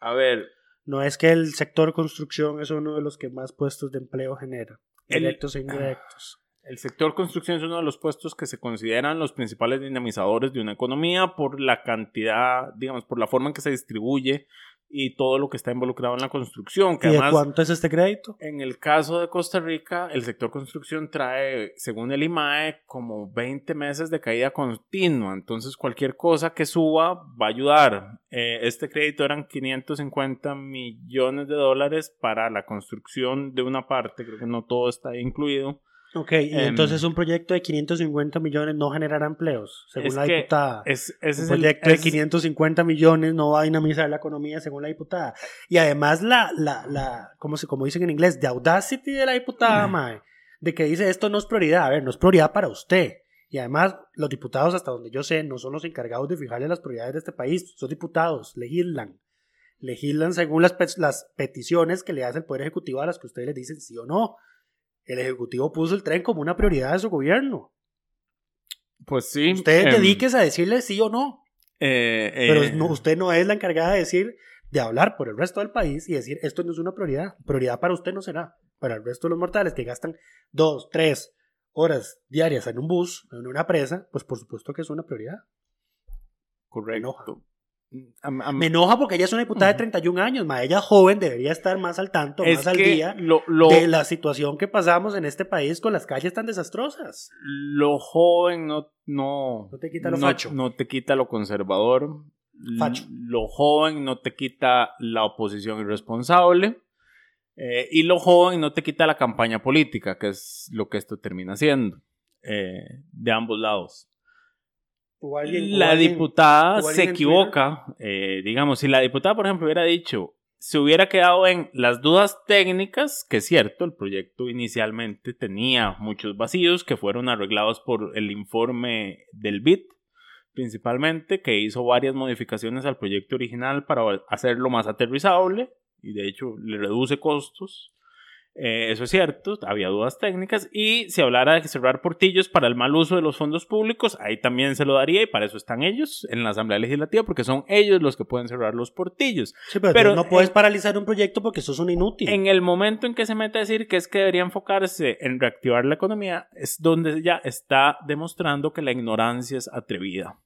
A ver, No es que el sector construcción es uno de los que más puestos de empleo genera, El- directos e indirectos. El sector construcción es uno de los puestos que se consideran los principales dinamizadores de una economía por la cantidad, digamos, por la forma en que se distribuye y todo lo que está involucrado en la construcción. Que ¿Y de cuánto es este crédito? en el caso de Costa Rica, el sector construcción trae, según el IMAE, como 20 meses de caída continua. Entonces, cualquier cosa que suba va a ayudar. Eh, este crédito eran 550 millones de dólares para la construcción de una parte, creo que no todo está incluido. Ok, y Em, entonces un proyecto de 550 millones no generará empleos, según Es la diputada. Es, ese un es el- proyecto de es- 550 millones no va a dinamizar la economía según la diputada. Y además la, la, la como, se, como dicen en inglés, the audacity de la diputada, mae, de que dice esto no es prioridad. A ver, no es prioridad para usted. Y además los diputados, hasta donde yo sé, no son los encargados de fijarle las prioridades de este país. Son diputados, legislan. Legislan según las, las peticiones que le hace el Poder Ejecutivo a las que ustedes les dicen sí o no. El Ejecutivo puso el tren como una prioridad de su gobierno. Pues sí. Usted em, dedíquese a decirle sí o no. eh, eh, Pero no- usted no es la encargada de decir, de hablar por el resto del país y decir, esto no es una prioridad. Prioridad para usted no será. Para el resto de los mortales que gastan dos, tres horas diarias en un bus, en una presa, pues por supuesto que es una prioridad. Correcto. Am- am- Me enoja porque ella es una diputada de Ujú. 31 años, ma. Ella joven debería estar más al tanto, es más al día lo, lo, de la situación que pasamos en este país con las calles tan desastrosas. lo joven no, no, No te quita lo no- facho. no te quita lo conservador. Facho. Lo joven no te quita la oposición irresponsable. eh, y lo joven no te quita la campaña política, que es lo que esto termina siendo. eh, de ambos lados. O alguien- o la alguien- diputada o se equivoca. eh, digamos, si la diputada, por ejemplo, hubiera dicho, se hubiera quedado en las dudas técnicas, que es cierto, el proyecto inicialmente tenía muchos vacíos que fueron arreglados por el informe del BIT, principalmente, que hizo varias modificaciones al proyecto original para hacerlo más aterrizable. y de hecho le reduce costos. Eh, eso es cierto, había dudas técnicas. Y si hablara de cerrar portillos para el mal uso de los fondos públicos, ahí también se lo daría y para eso están ellos en la Asamblea Legislativa, porque son ellos los que pueden cerrar los portillos. Sí, pero, Pero no puedes paralizar un proyecto porque eso es un inútil. En el momento en que se mete a decir que es que debería enfocarse en reactivar la economía, es donde ya está demostrando que la ignorancia es atrevida.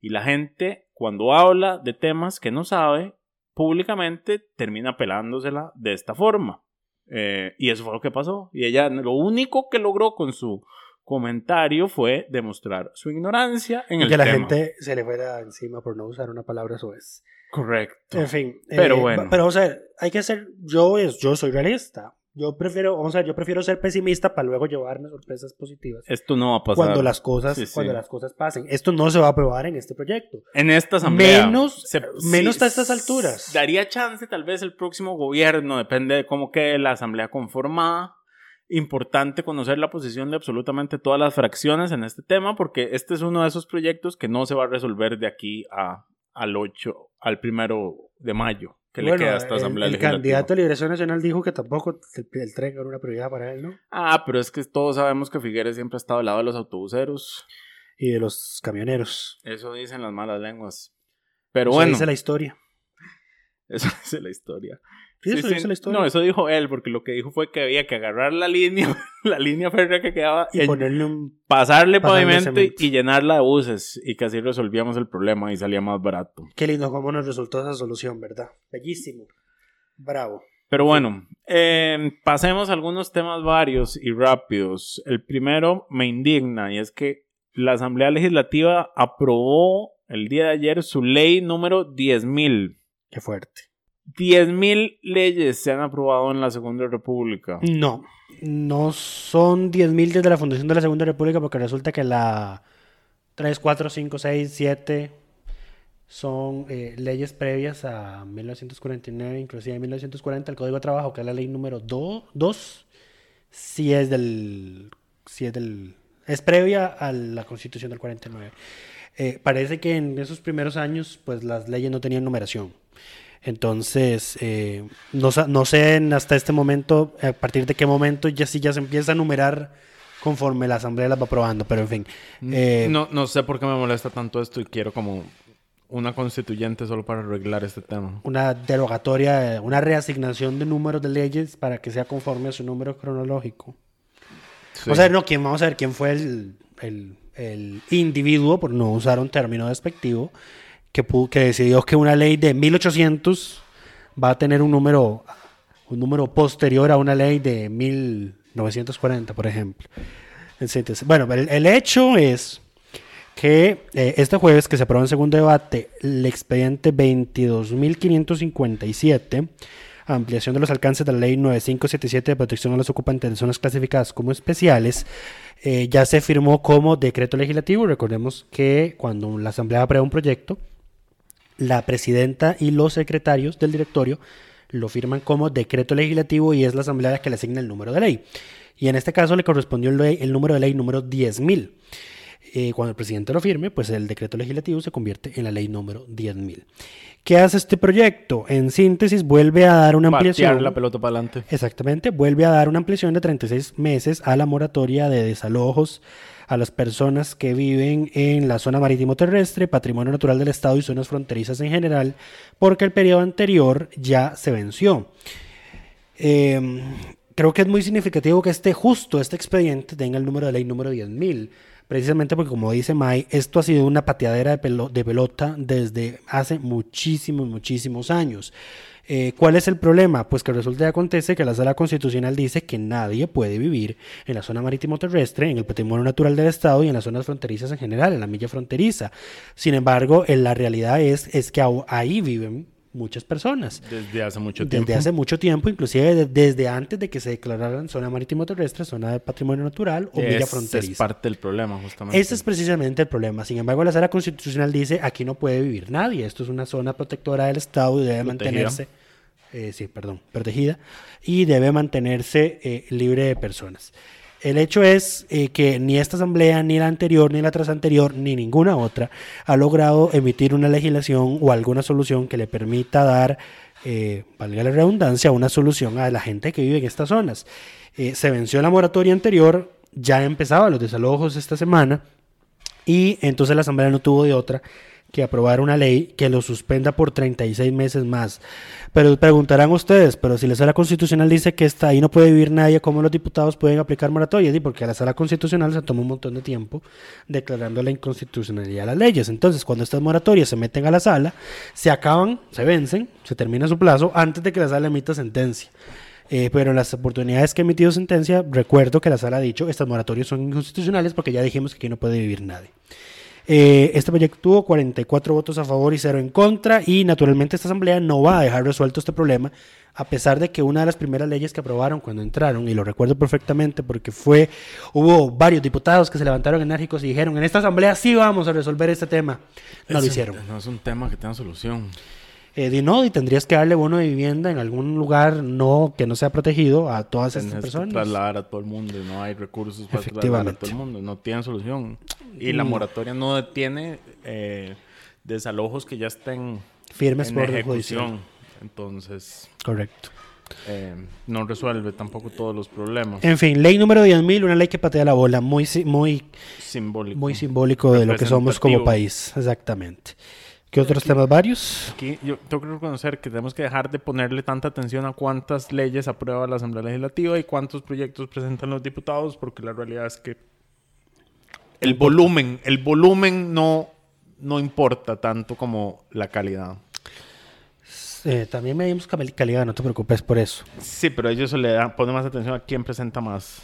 Y la gente, cuando habla de temas que no sabe, públicamente termina pelándosela de esta forma. Eh, y eso fue lo que pasó. Y ella lo único que logró con su comentario fue demostrar su ignorancia en Y el que la gente se le fuera encima por no usar una palabra suez. Correcto. En fin. Pero eh, bueno. Pero, o sea, hay que ser. Yo, es, yo soy realista. Yo prefiero, vamos a ver, yo prefiero ser pesimista para luego llevarme sorpresas positivas. Esto no va a pasar. Cuando las cosas, Sí, sí. cuando las cosas pasen. Esto no se va a aprobar en este proyecto. En esta asamblea. Menos- se- menos a estas alturas. Daría chance, tal vez, el próximo gobierno, depende de cómo quede la asamblea conformada. Importante conocer la posición de absolutamente todas las fracciones en este tema, porque este es uno de esos proyectos que no se va a resolver de aquí a, al 8, al primero de mayo, que le queda a esta el- asamblea el, legislativa. candidato de Liberación Nacional dijo que tampoco el, el tren era una prioridad para él, ¿no? Ah, pero es que todos sabemos que Figueres siempre ha estado al lado de los autobuseros. Y de los camioneros. Eso dicen las malas lenguas. Pero Eso bueno, dice la historia. eso dice la historia. Sí, eso Sí, sí. la historia. No, eso dijo él, porque lo que dijo fue que había que agarrar la línea, la línea férrea que quedaba, y ponerle un pasarle pavimento y, cemento. y llenarla de buses, y que así resolvíamos el problema y salía más barato. Qué lindo cómo nos resultó esa solución, ¿verdad? Bellísimo. Bravo. Pero bueno, eh, pasemos a algunos temas varios y rápidos. El primero me indigna, y es que la Asamblea Legislativa aprobó el día de ayer su ley número 10.000. Qué fuerte. 10.000 leyes se han aprobado en la Segunda República. No, no son 10.000 desde la fundación de la Segunda República porque resulta que la 3, 4, 5, 6, 7 son eh, leyes previas a 1949, inclusive 1940, el Código de Trabajo, que es la ley número 2, sí es del... Sí es del es previa a la Constitución del 49. Eh, parece que en esos primeros años, pues las leyes no tenían numeración. Entonces, eh, no, no sé hasta este momento, a partir de qué momento ya sí ya se empieza a numerar conforme la asamblea las va aprobando, pero en fin. eh, no, no sé por qué me molesta tanto esto y quiero como una constituyente solo para arreglar este tema. Una derogatoria, una reasignación de números de leyes para que sea conforme a su número cronológico. Sí. O sea, no, ¿quién, vamos a ver quién fue el, el- el individuo, por no usar un término despectivo, que, decidió que una ley de 1800 va a tener un número, un número posterior a una ley de 1940, por ejemplo. Bueno, el, el hecho es que eh, este jueves que se aprobó en segundo debate el expediente 22.557, ampliación de los alcances de la ley 9577 de protección a los ocupantes de zonas clasificadas como especiales, eh, ya se firmó como decreto legislativo. Recordemos que cuando la Asamblea aprueba un proyecto, la presidenta y los secretarios del directorio lo firman como decreto legislativo y es la Asamblea la que le asigna el número de ley. Y en este caso le correspondió el, ley- el número de ley número 10.000. Eh, cuando el presidente lo firme, pues el decreto legislativo se convierte en la ley número 10.000. ¿Qué hace este proyecto? En síntesis, vuelve a dar una ampliación. Patear la pelota para adelante. Exactamente, vuelve a dar una ampliación de 36 meses a la moratoria de desalojos a las personas que viven en la zona marítimo terrestre, patrimonio natural del Estado y zonas fronterizas en general, porque el periodo anterior ya se venció. Eh, creo que es muy significativo que este justo, este expediente, tenga el número de ley número 10.000. Precisamente porque, como dice May, esto ha sido una pateadera de, pelo- de pelota desde hace muchísimos, muchísimos años. Eh, ¿Cuál es el problema? Pues que resulta y acontece que la sala constitucional dice que nadie puede vivir en la zona marítimo terrestre, en el patrimonio natural del Estado y en las zonas fronterizas en general, en la milla fronteriza. Sin embargo, en la realidad es, es que ahí viven muchas personas. Desde hace mucho tiempo. Desde hace mucho tiempo, inclusive de- desde antes de que se declararan zona marítimo terrestre, zona de patrimonio natural o milla Es- fronteriza. Es parte del problema, justamente. Ese es precisamente el problema. Sin embargo, la sala constitucional dice aquí no puede vivir nadie. Esto es una zona protectora del Estado y debe Protegida. mantenerse, eh, sí, perdón, protegida y debe mantenerse eh, libre de personas. El hecho es eh, que ni esta asamblea, ni la anterior, ni la tras anterior, ni ninguna otra ha logrado emitir una legislación o alguna solución que le permita dar eh, valga la redundancia, una solución a la gente que vive en estas zonas. Eh, se venció la moratoria anterior, ya empezaban los desalojos esta semana y entonces la Asamblea no tuvo de otra que aprobar una ley que lo suspenda por 36 meses más. Pero preguntarán ustedes, pero si la sala constitucional dice que está ahí no puede vivir nadie, ¿cómo los diputados pueden aplicar moratorias? Y porque a la sala constitucional se tomó un montón de tiempo declarando la inconstitucionalidad de las leyes. Entonces, cuando estas moratorias se meten a la sala, se acaban, se vencen, se termina su plazo antes de que la sala emita sentencia. Eh, pero en las oportunidades que ha emitido sentencia, recuerdo que la sala ha dicho estas moratorias son inconstitucionales porque ya dijimos que aquí no puede vivir nadie. Eh, este proyecto tuvo 44 votos a favor y 0 en contra y naturalmente esta asamblea no va a dejar resuelto este problema a pesar de que una de las primeras leyes que aprobaron cuando entraron, y lo recuerdo perfectamente porque fue, hubo varios diputados que se levantaron enérgicos y dijeron, en esta asamblea sí vamos a resolver este tema. No Es lo un- hicieron. no es un tema que tenga solución. Eh, di no, y tendrías que darle bono de vivienda en algún lugar no que no sea protegido a todas estas Tienes que personas. trasladar a todo el mundo y no hay recursos para trasladar a todo el mundo. No tienen solución. Y la Mm. moratoria no detiene eh, desalojos que ya estén Firmes en por ejecución. judicial. Entonces, Correcto. eh, no resuelve tampoco todos los problemas. En fin, ley número 10.000, una ley que patea la bola, muy, muy, Simbólico. muy simbólico de lo que somos como país, exactamente. ¿Qué otros temas varios? Aquí yo tengo que reconocer que tenemos que dejar de ponerle tanta atención a cuántas leyes aprueba la Asamblea Legislativa y cuántos proyectos presentan los diputados, porque la realidad es que el volumen, el volumen no, no importa tanto como la calidad. Eh, también medimos cali- calidad, no te preocupes por eso. Sí, pero ellos se le dan, ponen más atención a quién presenta más.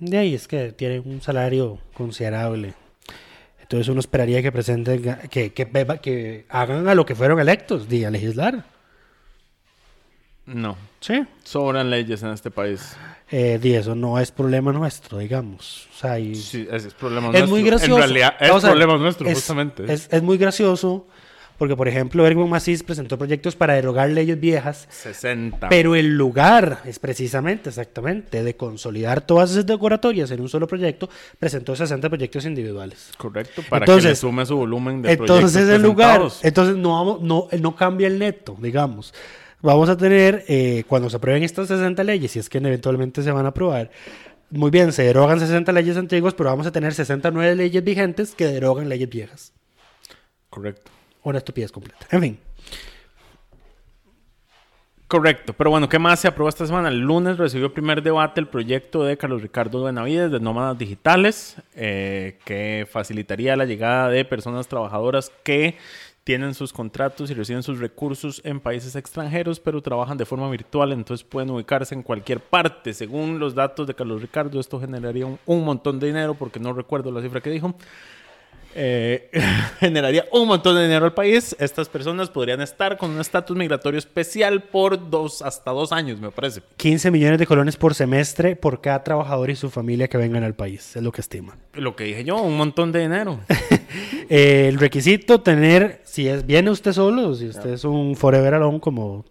De ahí es que tienen un salario considerable. Entonces uno esperaría que presenten, que, que, beba- que hagan a lo que fueron electos, di, a legislar. No, Sí. sobran leyes en este país. Eh, di, eso no es problema nuestro, digamos. O sea, y- Sí, es problema es nuestro. muy gracioso. En realidad es problema nuestro, es- justamente. Es, es muy gracioso porque, por ejemplo, Erwin Macís presentó proyectos para derogar leyes viejas, 60. pero el lugar es precisamente, exactamente, de consolidar todas esas decoratorias en un solo proyecto, presentó 60 proyectos individuales. Correcto, para que le sume su volumen de Entonces proyectos el lugar, entonces no, vamos, no, no cambia el neto, digamos. Vamos a tener, eh, cuando se aprueben estas 60 leyes, si es que eventualmente se van a aprobar, muy bien, se derogan 60 leyes antiguas, pero vamos a tener 69 leyes vigentes que derogan leyes viejas. Correcto. Una estupidez completa. En fin. Correcto, pero bueno, ¿qué más se aprobó esta semana? El lunes recibió primer debate el proyecto de Carlos Ricardo Benavides de Nómadas Digitales, eh, que facilitaría la llegada de personas trabajadoras que tienen sus contratos y reciben sus recursos en países extranjeros, pero trabajan de forma virtual, entonces pueden ubicarse en cualquier parte. Según los datos de Carlos Ricardo, esto generaría un, un montón de dinero, porque no recuerdo la cifra que dijo. Eh, generaría un montón de dinero al país. Estas personas podrían estar con un estatus migratorio especial por dos, hasta dos años, me parece. 15 millones de colones por semestre por cada trabajador y su familia que vengan al país, es lo que estima. Lo que dije yo, un montón de dinero. Eh, el requisito tener, si es viene usted solo, si usted es un forever alone como,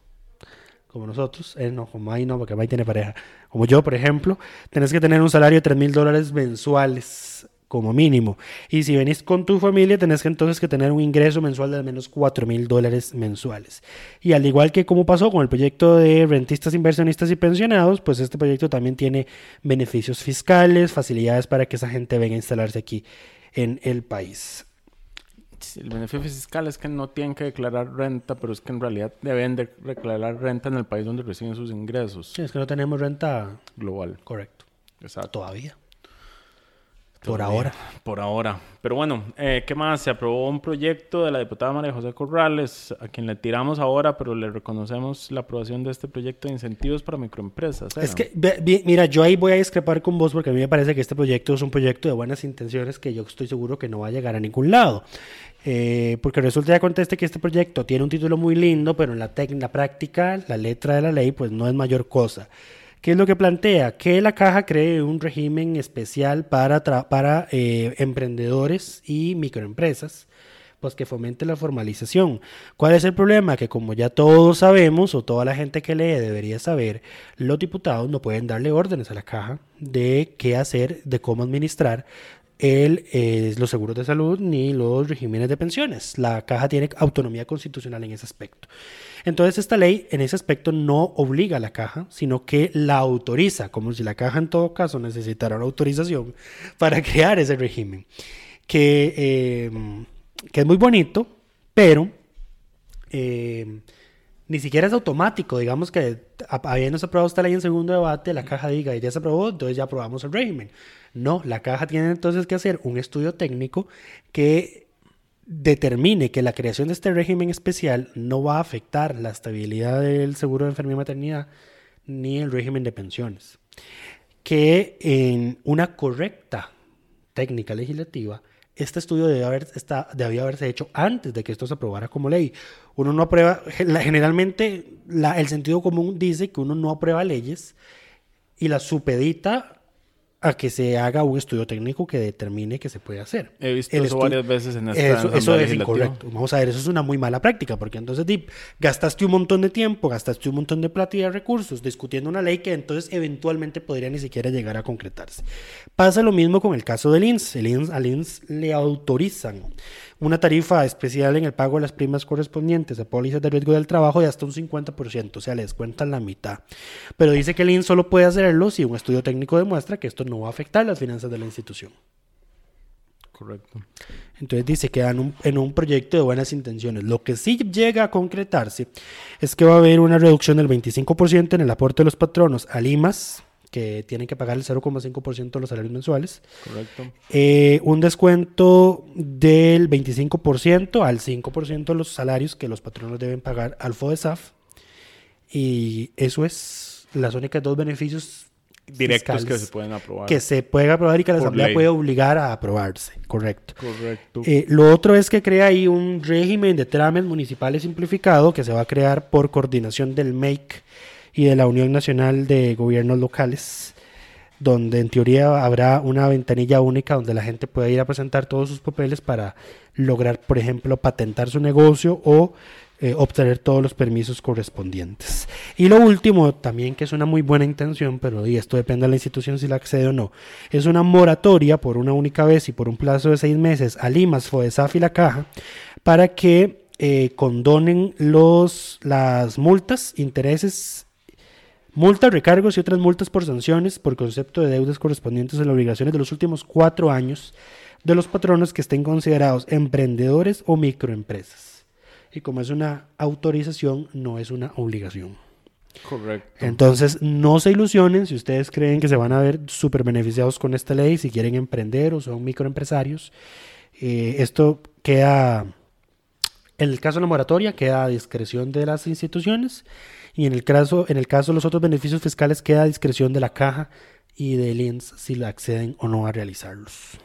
como nosotros, eh, no, como ahí no, porque ahí tiene pareja, como yo, por ejemplo, tenés que tener un salario de 3 mil dólares mensuales como mínimo. Y si venís con tu familia, tenés que entonces que tener un ingreso mensual de al menos 4 mil dólares mensuales. Y al igual que como pasó con el proyecto de rentistas, inversionistas y pensionados, pues este proyecto también tiene beneficios fiscales, facilidades para que esa gente venga a instalarse aquí en el país. El beneficio fiscal es que no tienen que declarar renta, pero es que en realidad deben de declarar renta en el país donde reciben sus ingresos. Sí, es que no tenemos renta Global. correcto. Exacto. Todavía. Por ahora. Por ahora. Pero bueno, eh, ¿qué más? Se aprobó un proyecto de la diputada María José Corrales, a quien le tiramos ahora, pero le reconocemos la aprobación de este proyecto de incentivos para microempresas. ¿eh? Es que, mira, yo ahí voy a discrepar con vos porque a mí me parece que este proyecto es un proyecto de buenas intenciones que yo estoy seguro que no va a llegar a ningún lado. Eh, porque resulta ya conteste que este proyecto tiene un título muy lindo, pero en la, en la práctica, la letra de la ley, pues no es mayor cosa. ¿Qué es lo que plantea? Que la caja cree un régimen especial para, para eh, emprendedores y microempresas, pues que fomente la formalización. ¿Cuál es el problema? Que como ya todos sabemos, o toda la gente que lee debería saber, los diputados no pueden darle órdenes a la caja de qué hacer, de cómo administrar el, los seguros de salud ni los regímenes de pensiones. La caja tiene autonomía constitucional en ese aspecto. Entonces esta ley en ese aspecto no obliga a la caja, sino que la autoriza, como si la caja en todo caso necesitara una autorización para crear ese régimen, que, eh, que es muy bonito, pero eh, ni siquiera es automático, digamos que habiendo aprobado esta ley en segundo debate, la caja diga, ya se aprobó, entonces ya aprobamos el régimen. No, la caja tiene entonces que hacer un estudio técnico que determine que la creación de este régimen especial no va a afectar la estabilidad del seguro de enfermedad y maternidad ni el régimen de pensiones. Que en una correcta técnica legislativa, este estudio debe haber, debía haberse hecho antes de que esto se aprobara como ley. Uno no aprueba, generalmente el sentido común dice que uno no aprueba leyes y la supedita a que se haga un estudio técnico que determine que se puede hacer. He visto eso varias veces en esta Eso, eso es incorrecto. Vamos a ver, eso es una muy mala práctica, porque entonces gastaste un montón de tiempo, gastaste un montón de plata y de recursos discutiendo una ley que entonces eventualmente podría ni siquiera llegar a concretarse. Pasa lo mismo con el caso del INS. El INS al INS le autorizan una tarifa especial en el pago de las primas correspondientes a pólizas de riesgo del trabajo de hasta un 50%, o sea, le descuentan la mitad. Pero dice que el INS solo puede hacerlo si un estudio técnico demuestra que esto no va a afectar las finanzas de la institución. Correcto. Entonces dice que en un, en un proyecto de buenas intenciones. Lo que sí llega a concretarse es que va a haber una reducción del 25% en el aporte de los patronos a Limas, que tienen que pagar el 0,5% de los salarios mensuales. Correcto. Eh, un descuento del 25% al 5% de los salarios que los patronos deben pagar al FODESAF. Y eso es las únicas dos beneficios directos que se pueden aprobar. Que se pueden aprobar y que la Asamblea puede obligar a aprobarse. Correcto. Correcto. Eh, lo otro es que crea ahí un régimen de trámites municipales simplificado que se va a crear por coordinación del MAKE y de la Unión Nacional de Gobiernos Locales, donde en teoría habrá una ventanilla única donde la gente puede ir a presentar todos sus papeles para lograr, por ejemplo, patentar su negocio o eh, obtener todos los permisos correspondientes. Y lo último, también que es una muy buena intención, pero y esto depende de la institución si la accede o no, es una moratoria por una única vez y por un plazo de seis meses a Limas, FODESAF y la Caja para que eh, condonen los, las multas, intereses Multas, recargos y otras multas por sanciones por concepto de deudas correspondientes a las obligaciones de los últimos cuatro años de los patronos que estén considerados emprendedores o microempresas. Y como es una autorización, no es una obligación. Correcto. Entonces, no se ilusionen si ustedes creen que se van a ver súper beneficiados con esta ley, si quieren emprender o son microempresarios. Eh, esto queda, en el caso de la moratoria, queda a discreción de las instituciones y en el caso, en el caso de los otros beneficios fiscales queda a discreción de la caja y del INS si la acceden o no a realizarlos.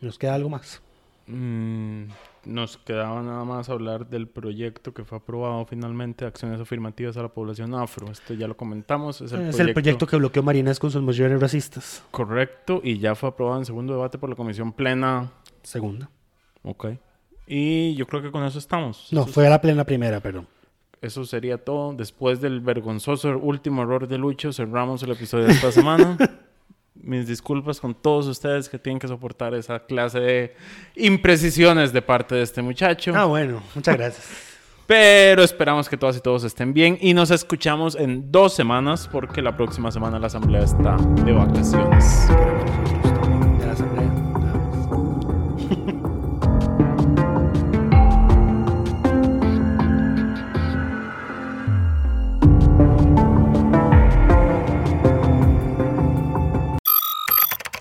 ¿Nos queda algo más? Mm, nos quedaba nada más hablar del proyecto que fue aprobado finalmente, acciones afirmativas a la población afro. Esto ya lo comentamos. Es el, proyecto... el proyecto que bloqueó Marines con sus mociones racistas. Correcto, y ya fue aprobado en segundo debate por la comisión plena. Segunda. Ok. Y yo creo que con eso estamos. No, fue a la plena primera, perdón. Eso sería todo. Después del vergonzoso último error de Lucho, cerramos el episodio de esta semana. Mis disculpas con todos ustedes que tienen que soportar esa clase de imprecisiones de parte de este muchacho. Ah, bueno, muchas gracias. Pero esperamos que todas y todos estén bien y nos escuchamos en dos semanas porque la próxima semana la asamblea está de vacaciones.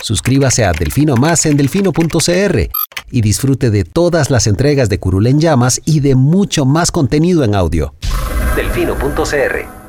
Suscríbase a Delfino Más en delfino.cr y disfrute de todas las entregas de Curul en Llamas y de mucho más contenido en audio. Delfino.cr